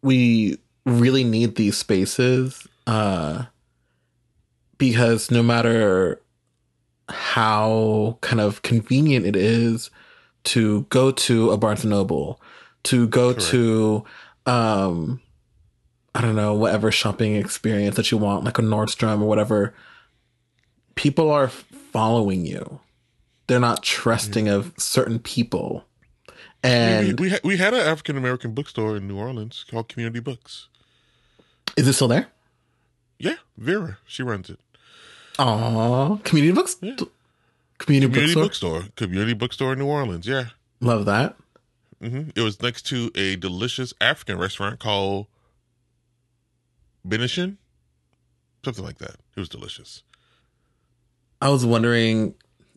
we really need these spaces uh because no matter how kind of convenient it is to go to a Barnes and Noble, to go to um I don't know, whatever shopping experience that you want, like a Nordstrom or whatever, people are following you. They're not trusting of certain people. And we, ha- we had an African American bookstore in New Orleans called Community Books. is it still there? Yeah, Vera, she runs it. Aw, community books, Yeah. community, Community bookstore. bookstore, community bookstore in New Orleans. Yeah, Love that. hmm it was next to a delicious African restaurant called Bennachin, something like that. It was delicious. I was wondering,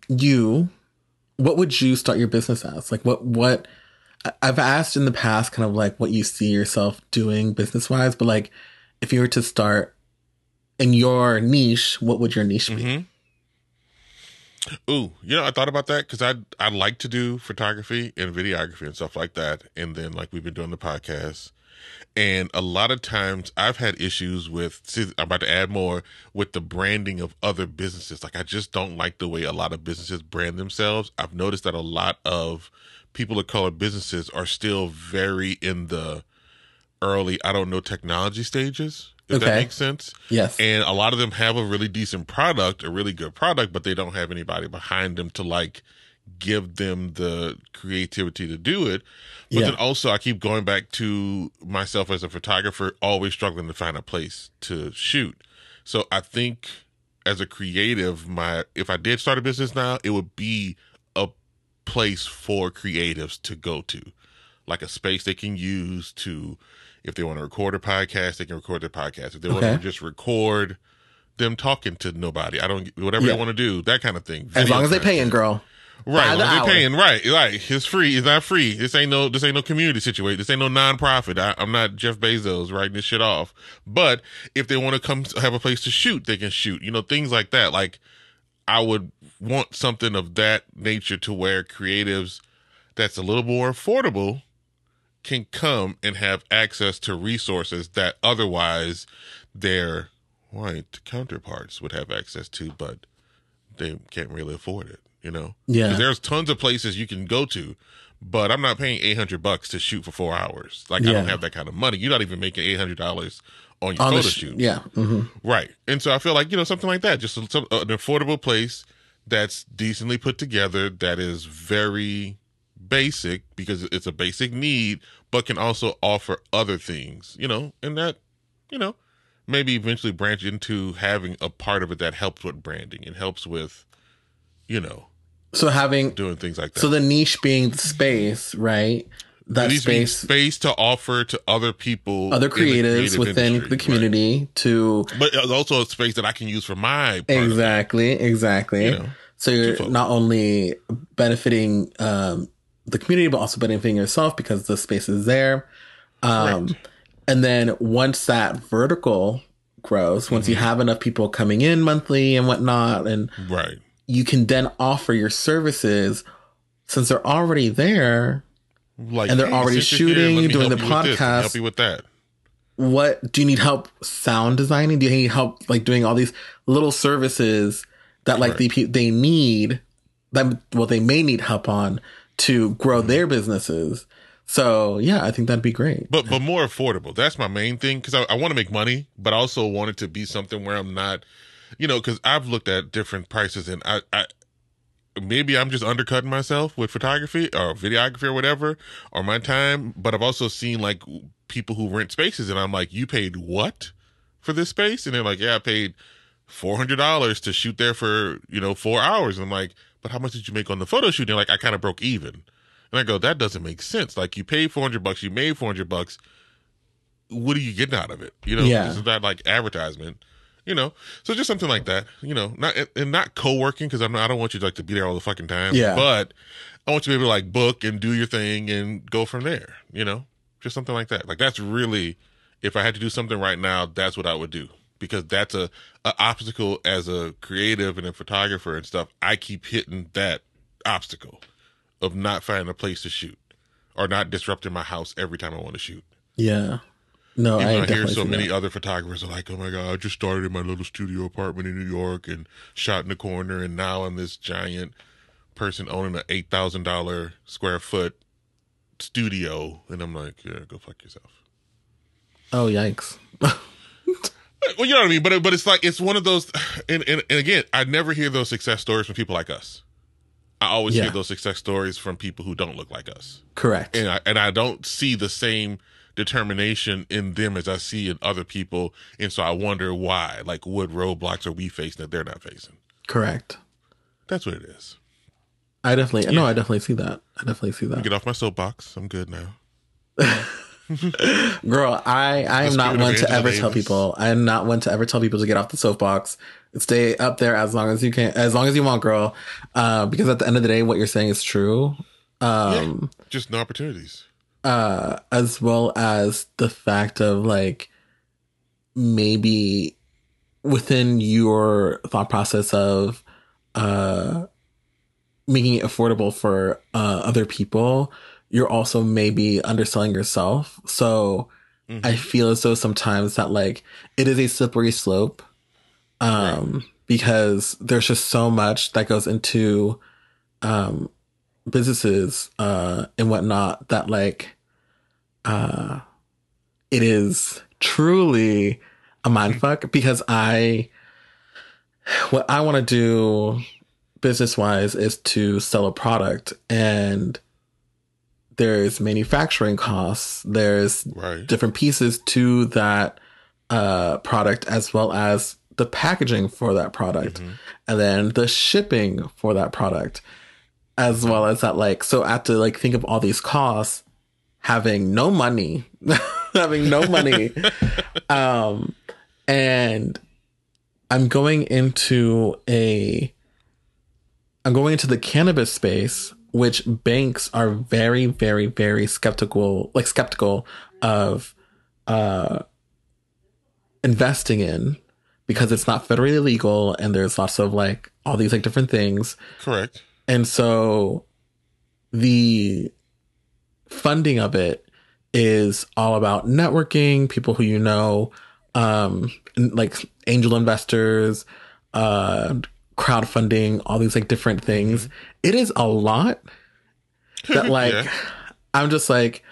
you, what would you start your business as? Like, what, what, I've asked in the past kind of like what you see yourself doing business wise, but like, if you were to start in your niche, what would your niche be? Mm-hmm. Ooh, you know, I thought about that because I I like to do photography and videography and stuff like that, and then like we've been doing the podcast, and a lot of times I've had issues with. See, I'm about to add more with the branding of other businesses. Like I just don't like the way a lot of businesses brand themselves. I've noticed that a lot of people of color businesses are still very in the early I don't know technology stages. If that makes sense. Yes. And a lot of them have a really decent product, a really good product, but they don't have anybody behind them to like give them the creativity to do it. But Yeah. then also, I keep going back to myself as a photographer, always struggling to find a place to shoot. So I think as a creative, my if I did start a business now, it would be a place for creatives to go to, like a space they can use to, if they want to record a podcast, they can record their podcast. If they want to just record them talking to nobody, I don't whatever Yeah. they want to do, that kind of thing. as long as they content. paying, girl. Right, the long as hour. paying, right, right. It's free. It's not free. This ain't no. This ain't no community situation. This ain't no nonprofit. I, I'm not Jeff Bezos writing this shit off. But if they want to come have a place to shoot, they can shoot. You know, things like that. Like I would want something of that nature to where creatives that's a little more affordable can come and have access to resources that otherwise their white counterparts would have access to, but they can't really afford it. You know, Yeah. there's tons of places you can go to, but I'm not paying 800 bucks to shoot for four hours. Like I don't have that kind of money. You're not even making 800 dollars on your On photo sh- shoot. yeah. hmm Right. And so I feel like, you know, something like that, just some, an affordable place that's decently put together, that is very basic because it's a basic need, but can also offer other things, you know, and that, you know, maybe eventually branch into having a part of it that helps with branding and helps with, you know, So having doing things like that. so the niche being the space, right? That space, space to offer to other people, other in the creatives within industry, the right. community to But also a space that I can use for my part of it, exactly, exactly. you know. So you're not only benefiting um, the community, but also benefiting yourself because the space is there. Um, and then once that vertical grows, once you Mm-hmm. have enough people coming in monthly and whatnot, and Right. you can then offer your services since they're already there. like And they're hey, already shooting, me doing the you podcast. help you with that What do you need help sound designing? Do you need help like doing all these little services that like the, pe- they need that well they may need help on to grow their businesses. So yeah, I think that'd be great. but but more affordable that's my main thing because I, I want to make money but I also want it to be something where i'm not you know because i've looked at different prices and I, I maybe i'm just undercutting myself with photography or videography or whatever or my time but i've also seen like people who rent spaces and i'm like you paid what for this space and they're like yeah i paid $400 to shoot there for you know four hours and i'm like but how much did you make on the photo shoot and like i kind of broke even and I go, that doesn't make sense. Like you paid 400 bucks, you made 400 bucks. What are you getting out of it? You know, Yeah. this is not like advertisement, you know? So just something like that, you know, not, and not co-working because I'm not, I don't want you to like to be there all the fucking time. Yeah. But I want you to be able to like book and do your thing and go from there, you know, just something like that. Like that's really, if I had to do something right now, that's what I would do because that's a, a obstacle as a creative and a photographer and stuff. I keep hitting that obstacle of not finding a place to shoot or not disrupting my house every time I want to shoot. Yeah. No, I I, hear so many that. other photographers are like, "Oh my god, I just started in my little studio apartment in New York and shot in the corner, and now I'm this giant person owning an eight thousand dollar square foot studio." And I'm like, "Yeah, go fuck yourself." Oh yikes. [laughs] Well, you know what I mean, but but it's like it's one of those, and and, and again, I never hear those success stories from people like us. I always Yeah. hear those success stories from people who don't look like us. Correct. and I and I don't see the same determination in them as I see in other people, and so I wonder why. Like, what roadblocks are we facing that they're not facing? Correct. That's what it is. I definitely no, I definitely see that. I definitely see that. Get off my soapbox. I'm good now. [laughs] [laughs] Girl, I I am not one to ever tell people. I am not one to ever tell people to get off the soapbox. Stay up there as long as you can, as long as you want, girl. Uh, because at the end of the day, what you're saying is true. Um, Just no opportunities. uh, as well as the fact of like maybe within your thought process of uh making it affordable for uh other people, you're also maybe underselling yourself. So Mhm. I feel as though sometimes that like it is a slippery slope. Um because there's just so much that goes into um businesses uh and whatnot that like uh it is truly a mindfuck because I what I want to do business wise is to sell a product and there's manufacturing costs, there's Right. different pieces to that uh, product as well as the packaging for that product Mhm. and then the shipping for that product as well as that like so I have to like think of all these costs having no money [laughs] having no money [laughs] um and i'm going into a i'm going into the cannabis space which banks are very very very skeptical like skeptical of uh investing in because it's not federally legal and there's lots of like all these like different things Correct. and so the funding of it is all about networking, people who you know, um, like angel investors, uh, crowdfunding, all these like different things. It is a lot that [laughs] like Yeah. I'm just like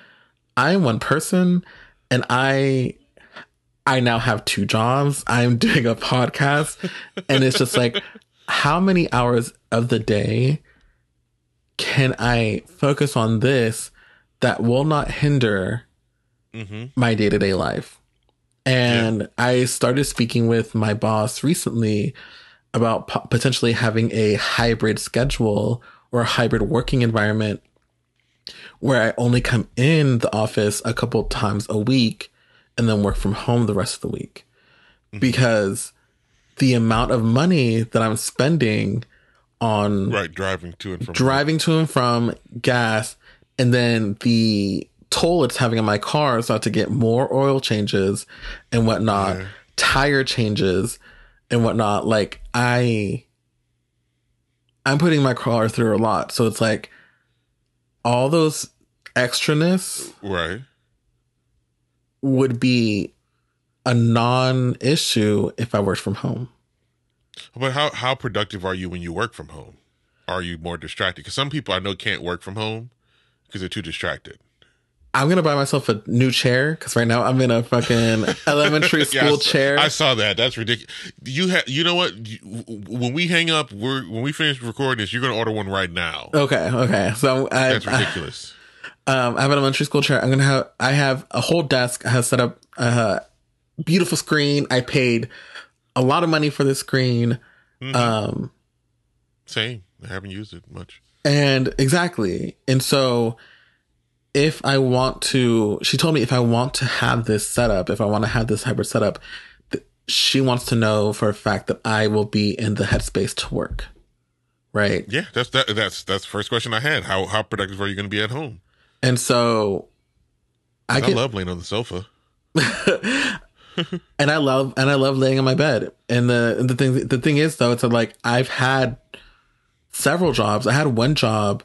I'm one person and I I now have two jobs. I'm [laughs] doing a podcast and it's just like how many hours of the day can I focus on this that will not hinder hmm my day to day life? And I started speaking with my boss recently about po- potentially having a hybrid schedule or a hybrid working environment where I only come in the office a couple times a week and then work from home the rest of the week. Mm-hmm. Because the amount of money that I'm spending on Right. Driving to and from. driving to and from gas and then the toll it's having on my car so I have to get more oil changes and whatnot, Yeah. tire changes and whatnot. Like I I'm putting my car through a lot. So it's like all those extraness Right. would be a non issue if I worked from home. But how how productive are you when you work from home? Are you more distracted? Because some people I know can't work from home because they're too distracted. I'm gonna buy myself a new chair because right now I'm in a fucking [laughs] elementary Yeah, I school saw- chair. I saw that. That's ridiculous. You have. You know what? You- when we hang up, we're when we finish recording this, you're going to order one right now. Okay, okay. So I, That's ridiculous. [sighs] um, I have an elementary school chair. I'm gonna have. I have a whole desk. I have set up a beautiful screen. I paid a lot of money for this screen. Mhm. Um, Same. I haven't used it much. and exactly. And so, if I want to, she told me if I want to have this setup, if I want to have this hybrid setup, th- she wants to know for a fact that I will be in the headspace to work. Right. Yeah, that's that. That's that's the first question I had. How how productive are you going to be at home? And so, I I, get love laying on the sofa. [laughs] and I love and I love laying on my bed. And the the thing the thing is though, it's like I've had several jobs. I had one job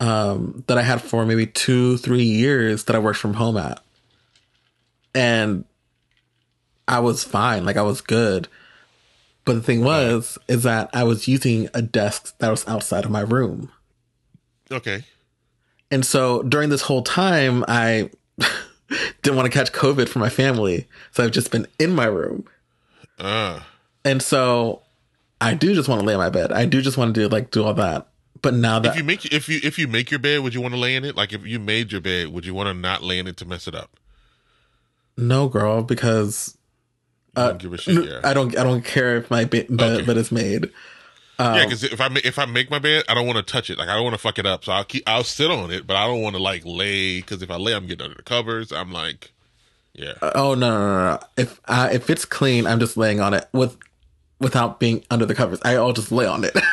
um that I had for maybe two, three years that I worked from home at. And I was fine, like I was good. But the thing was is that I was using a desk that was outside of my room. Okay. And so during this whole time I [laughs] didn't want to catch COVID for my family. So I've just been in my room. Uh And so I do just want to lay in my bed. I do just want to do like do all that. But now that if you make if you if you make your bed, would you want to lay in it? Like if you made your bed, would you want to not lay in it to mess it up? no girl, because uh, don't give a shit. Yeah. I don't I don't care if my be- bed, Okay. bed is made. Um, Yeah, because if I if I make my bed, I don't want to touch it. Like I don't want to fuck it up. So I'll keep I'll sit on it, but I don't want to like lay. Because if I lay, I'm getting under the covers. I'm like, yeah, oh no, no no no! If uh, if it's clean, I'm just laying on it with without being under the covers. I'll just lay on it. [laughs]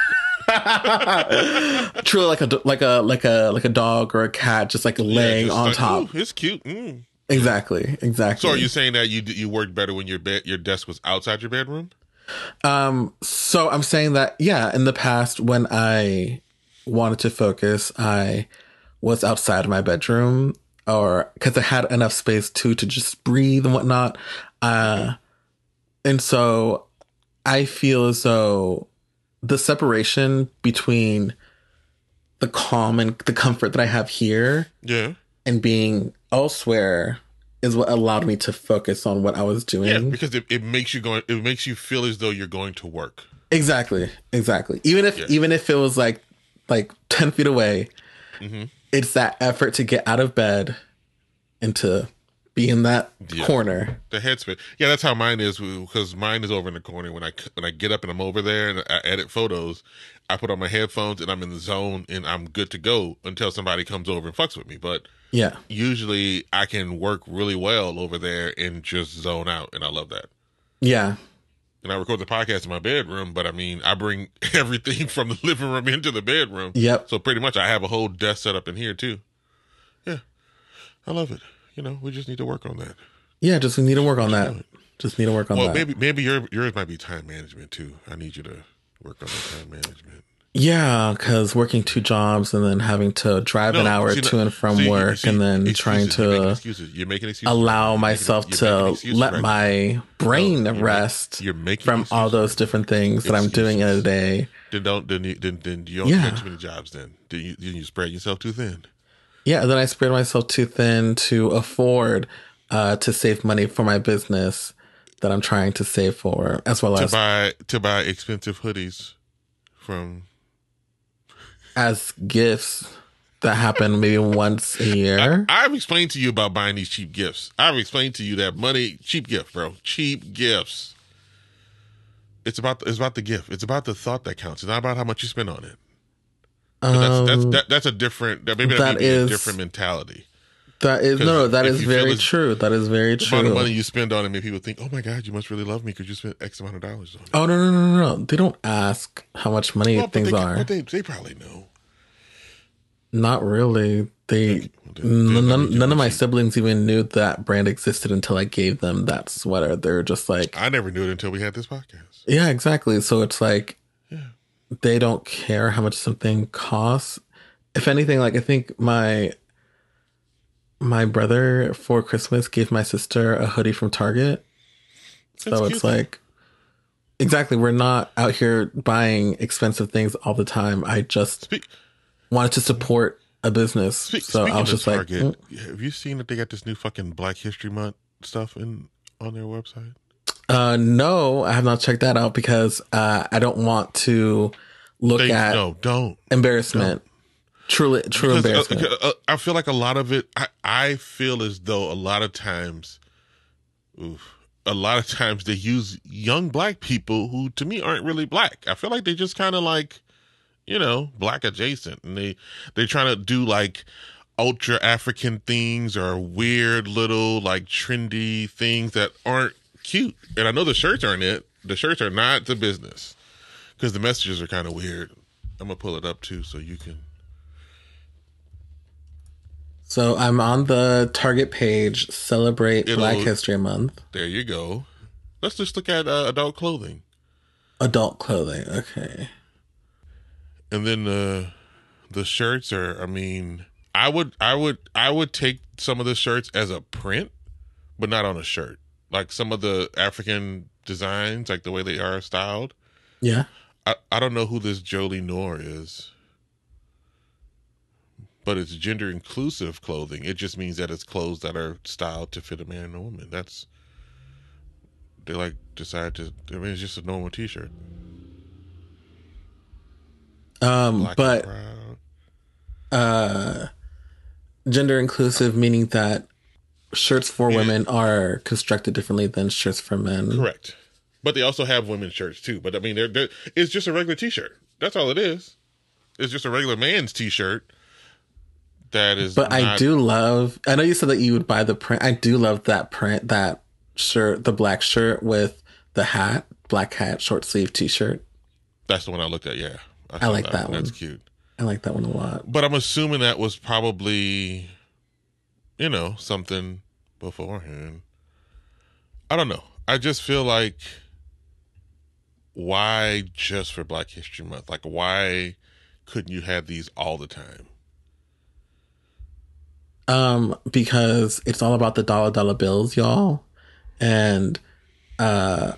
[laughs] Truly, like a like a like a like a dog or a cat, just like laying just on like, top. It's cute. Mm. Exactly. Exactly. So are you saying that you you worked better when your bed your desk was outside your bedroom? Um, so I'm saying that, yeah, in the past, when I wanted to focus, I was outside of my bedroom or because I had enough space too to just breathe and whatnot. Uh, and so I feel as though the separation between the calm and the comfort that I have here Yeah. and being elsewhere is what allowed me to focus on what I was doing. Yeah, because it, it makes you going it makes you feel as though you're going to work. Exactly, exactly. Even if Yeah. even if it was like like ten feet away, Mm-hmm. it's that effort to get out of bed and to be in that Yeah. corner. The headspin. Yeah, that's how mine is because mine is over in the corner. When I when I get up and I'm over there and I edit photos, I put on my headphones and I'm in the zone and I'm good to go until somebody comes over and fucks with me. But Yeah, usually I can work really well over there and just zone out, and I love that. yeah, And I record the podcast in my bedroom, but I mean, I bring [laughs] everything from the living room into the bedroom. yep, So pretty much, I have a whole desk set up in here too. Yeah, I love it. You know, we just need to work on that. yeah. Just we need to work on that. Just need to work on Well, that. Well, maybe maybe your yours might be time management too. I need you to work on the time management. Yeah, because working two jobs and then having to drive an hour to and from see, work, see, and then excuses. trying You're to excuses. You're making excuses. allow You're myself you're to excuses let right my brain No, you're rest You're making from all those different things that I'm doing in a day. Then don't then you, then then you don't Yeah. too many jobs. Then then you then you spread yourself too thin. Yeah, and then I spread myself too thin to afford uh, to save money for my business that I'm trying to save for, as well to as buy to buy expensive hoodies from as gifts that happen maybe once a year. I've explained to you about buying these cheap gifts. I've explained to you that money cheap gift, bro. Cheap gifts. It's about it's about the gift. It's about the thought that counts. It's not about how much you spend on it. 'Cause that's that's Um, that, that's a different that maybe that, may a different mentality. that is no, that is very true. That is very true. The amount of money you spend on it, maybe people think, "Oh my God, you must really love me because you spent X amount of dollars on it." Oh no, no, no, no, no! They don't ask how much money Well, things they, are. But they they probably know. Not really. They none, none of my siblings even knew that brand existed until I gave them that sweater. They're just like, I never knew it until we had this podcast. yeah, exactly. So it's like. They don't care how much something costs. If anything, like I think my my brother for Christmas gave my sister a hoodie from Target. So That's it's cute, like exactly we're not out here buying expensive things all the time. I just Speak, wanted to support a business. speak, so I was just like, Target, mm. have you seen that they got this new fucking Black History Month stuff in on their website? Uh, no, I have not checked that out because uh, I don't want to look at no, don't. embarrassment. Truly, true Because, uh, embarrassment. uh, uh, I feel like a lot of it. I, I feel as though a lot of times, oof, a lot of times they use young black people who, to me, aren't really black. I feel like they just kind of like, you know, black adjacent, and they they trying to do like ultra African things or weird little like trendy things that aren't cute. And I know the shirts aren't it. The shirts are not the business because the messages are kind of weird. I'm gonna pull it up too, so you can. so I'm on the Target page. Celebrate It'll- Black History Month. There you go. Let's just look at uh, adult clothing, Adult clothing. Okay. and then the the shirts are. I mean, I would, I would, I would take some of the shirts as a print, but not on a shirt. Like some of the African designs, like the way they are styled. Yeah. I, I don't know who this Jolie Noor is, but it's gender inclusive clothing. It just means that it's clothes that are styled to fit a man and a woman. That's they like decide to. I mean, it's just a normal T-shirt. Um, Black but uh, gender inclusive meaning that shirts for Yeah. women are constructed differently than shirts for men. correct. But they also have women's shirts too. But I mean, they're, they're it's just a regular T-shirt. That's all it is. It's just a regular man's T-shirt. That is. But I do love. I know you said that you would buy the print. I do love that print, that shirt, the black shirt with the hat, black hat, short sleeve T-shirt. That's the one I looked at. Yeah, I like that That's one. That's cute. I like that one a lot. But I'm assuming that was probably, you know, something beforehand. I don't know. I just feel like why just for Black History Month? Like why couldn't you have these all the time? Um, because it's all about the dollar dollar bills, y'all, and uh,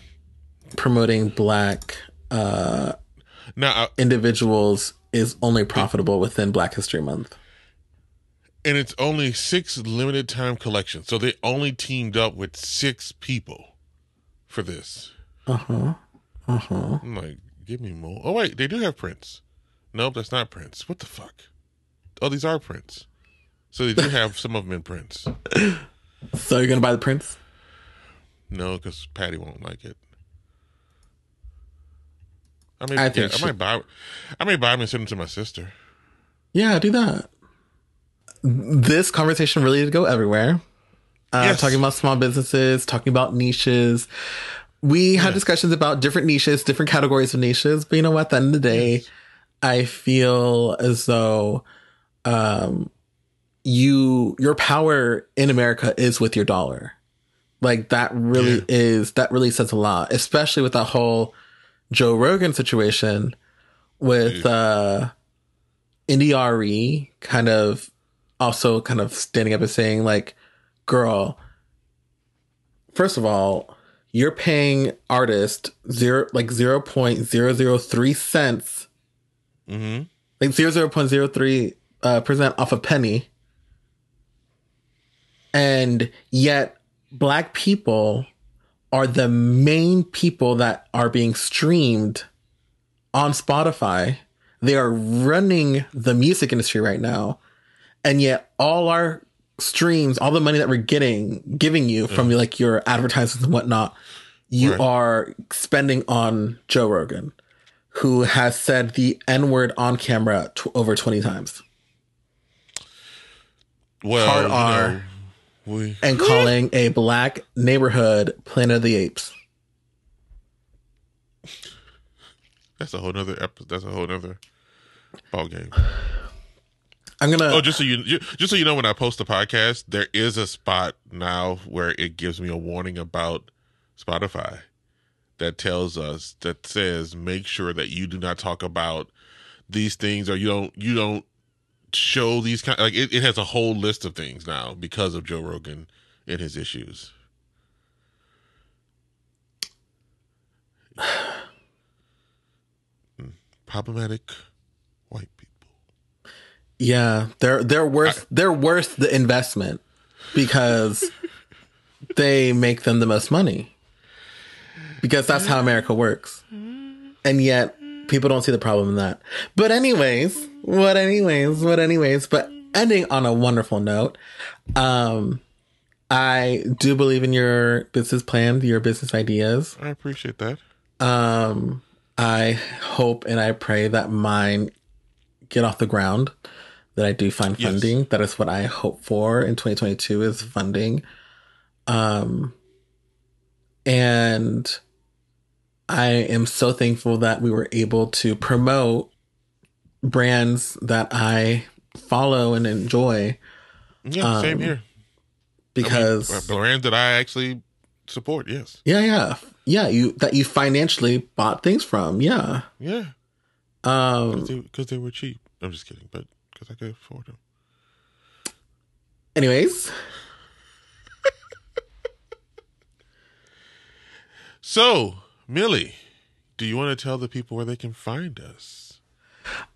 promoting black uh Now, I, individuals is only profitable within Black History Month. And it's only six limited time collections, so they only teamed up with six people for this. Uh huh. Uh huh. I'm like, give me more. Oh wait, they do have prints. Nope, that's not prints. What the fuck? Oh, these are prints. So they do [laughs] have some of them in prints. So you're gonna buy the prints? No, because Patty won't like it. I mean, I yeah, I might buy. I may buy them and send them to my sister. Yeah, do that. This conversation really did go everywhere. Uh, Yes. Talking about small businesses, talking about niches. We had discussions about different niches, different categories of niches. But you know what? At the end of the day, I feel as though um, you your power in America is with your dollar. Like that really Yeah. is that really says a lot, especially with that whole Joe Rogan situation with uh India Arie kind of also kind of standing up and saying like, girl, first of all, you're paying artist zero like zero point zero zero three cents, Mm-hmm. like zero zero point zero three uh, percent off a penny, and yet black people are the main people that are being streamed on Spotify. They are running the music industry right now. And yet all our streams, all the money that we're getting, giving you from mm. like your advertisements and whatnot, you Right. are spending on Joe Rogan, who has said the N word on camera t- over 20 times Well, Hard R. know, we and calling a black neighborhood Planet of the Apes. that's a whole nother episode. That's a whole nother ball game. I'm to. Oh, just so you just so you know, when I post the podcast, there is a spot now where it gives me a warning about Spotify that tells us that says make sure that you do not talk about these things or you don't you don't show these kind like it, it has a whole list of things now because of Joe Rogan and his issues. [sighs] Hmm. Problematic. Yeah, they're they're worth they're worth the investment because [laughs] they make them the most money. Because that's how America works. And yet people don't see the problem in that. But anyways, what anyways, what anyways, but ending on a wonderful note, um I do believe in your business plan, your business ideas. I appreciate that. Um, I hope and I pray that mine get off the ground. That I do find Yes. funding. That is what I hope for in 2022 is funding. Um, and I am so thankful that we were able to promote brands that I follow and enjoy Yeah, same Um, here. because I mean, brands that I actually support. Yes. yeah, yeah, yeah, you that you financially bought things from. Yeah. Yeah. Um, Because they, were cheap. I'm just kidding, but because I could afford them. anyways, [laughs] So, Millie, do you want to tell the people where they can find us?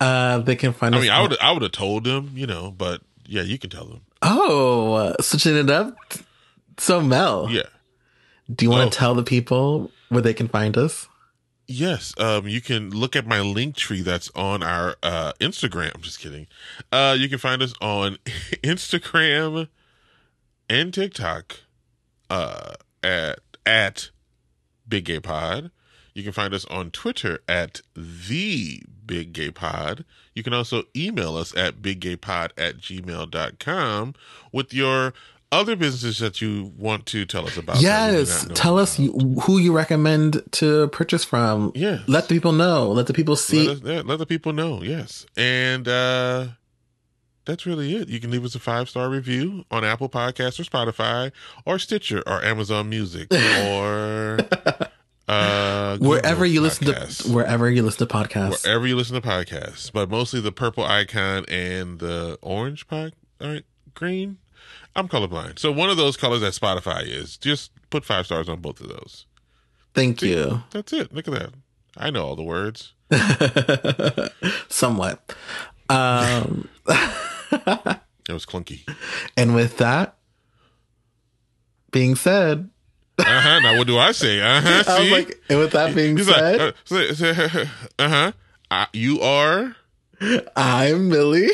uh, they can find I us. mean, I would I would have told them, you know, but yeah, you can tell them. Oh, uh, switching it up. So Mel, Yeah. do you want Oh. to tell the people where they can find us? Yes, um, you can look at my Linktree that's on our uh, Instagram. Just kidding. Uh, you can find us on [laughs] Instagram and TikTok uh, at at Big Gay Pod. You can find us on Twitter at the Big Gay Pod. You can also email us at biggaypod at gmail.com with your other businesses that you want to tell us about. that we do yes, tell us about. you, who you recommend to purchase from. Yes. let the people know. Let the people see. let, us, yeah, let the people know yes and uh that's really it. You can leave us a five star review on Apple Podcasts or Spotify or Stitcher or Amazon Music [laughs] or uh, wherever you listen Podcasts. to wherever you listen to podcasts. wherever you listen to podcasts, but mostly the purple icon and the orange pod, all right, green. I'm colorblind, so one of those colors that Spotify is. Just put five stars on both of those. Thank you. That's it. Look at that. I know all the words. [laughs] Somewhat. Um, [laughs] It was clunky. and with that being said, Uh huh. Now what do I say? Uh huh. [laughs] I was like, and with that being he's said, like, uh huh. Uh, you are, I'm Millie.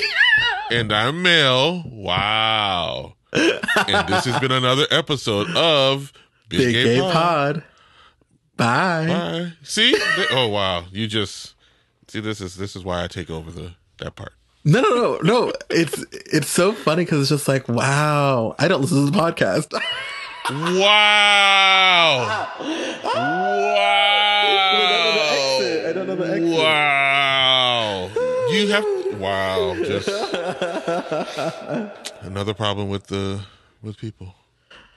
and I'm Mel. Wow. And this has been another episode of Big, Big Gay, Gay Pod. Pod. Bye. Bye. See? oh wow. You just see this is this is why I take over the that part. No, no, no, no. It's it's so funny because it's just like, wow. I don't listen to the podcast. Wow. [laughs] Wow. I don't know the exit. Wow. You have wow. [laughs] Just another problem with the with people.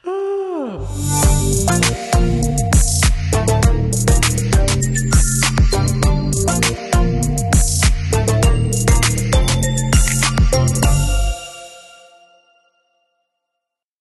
Oh.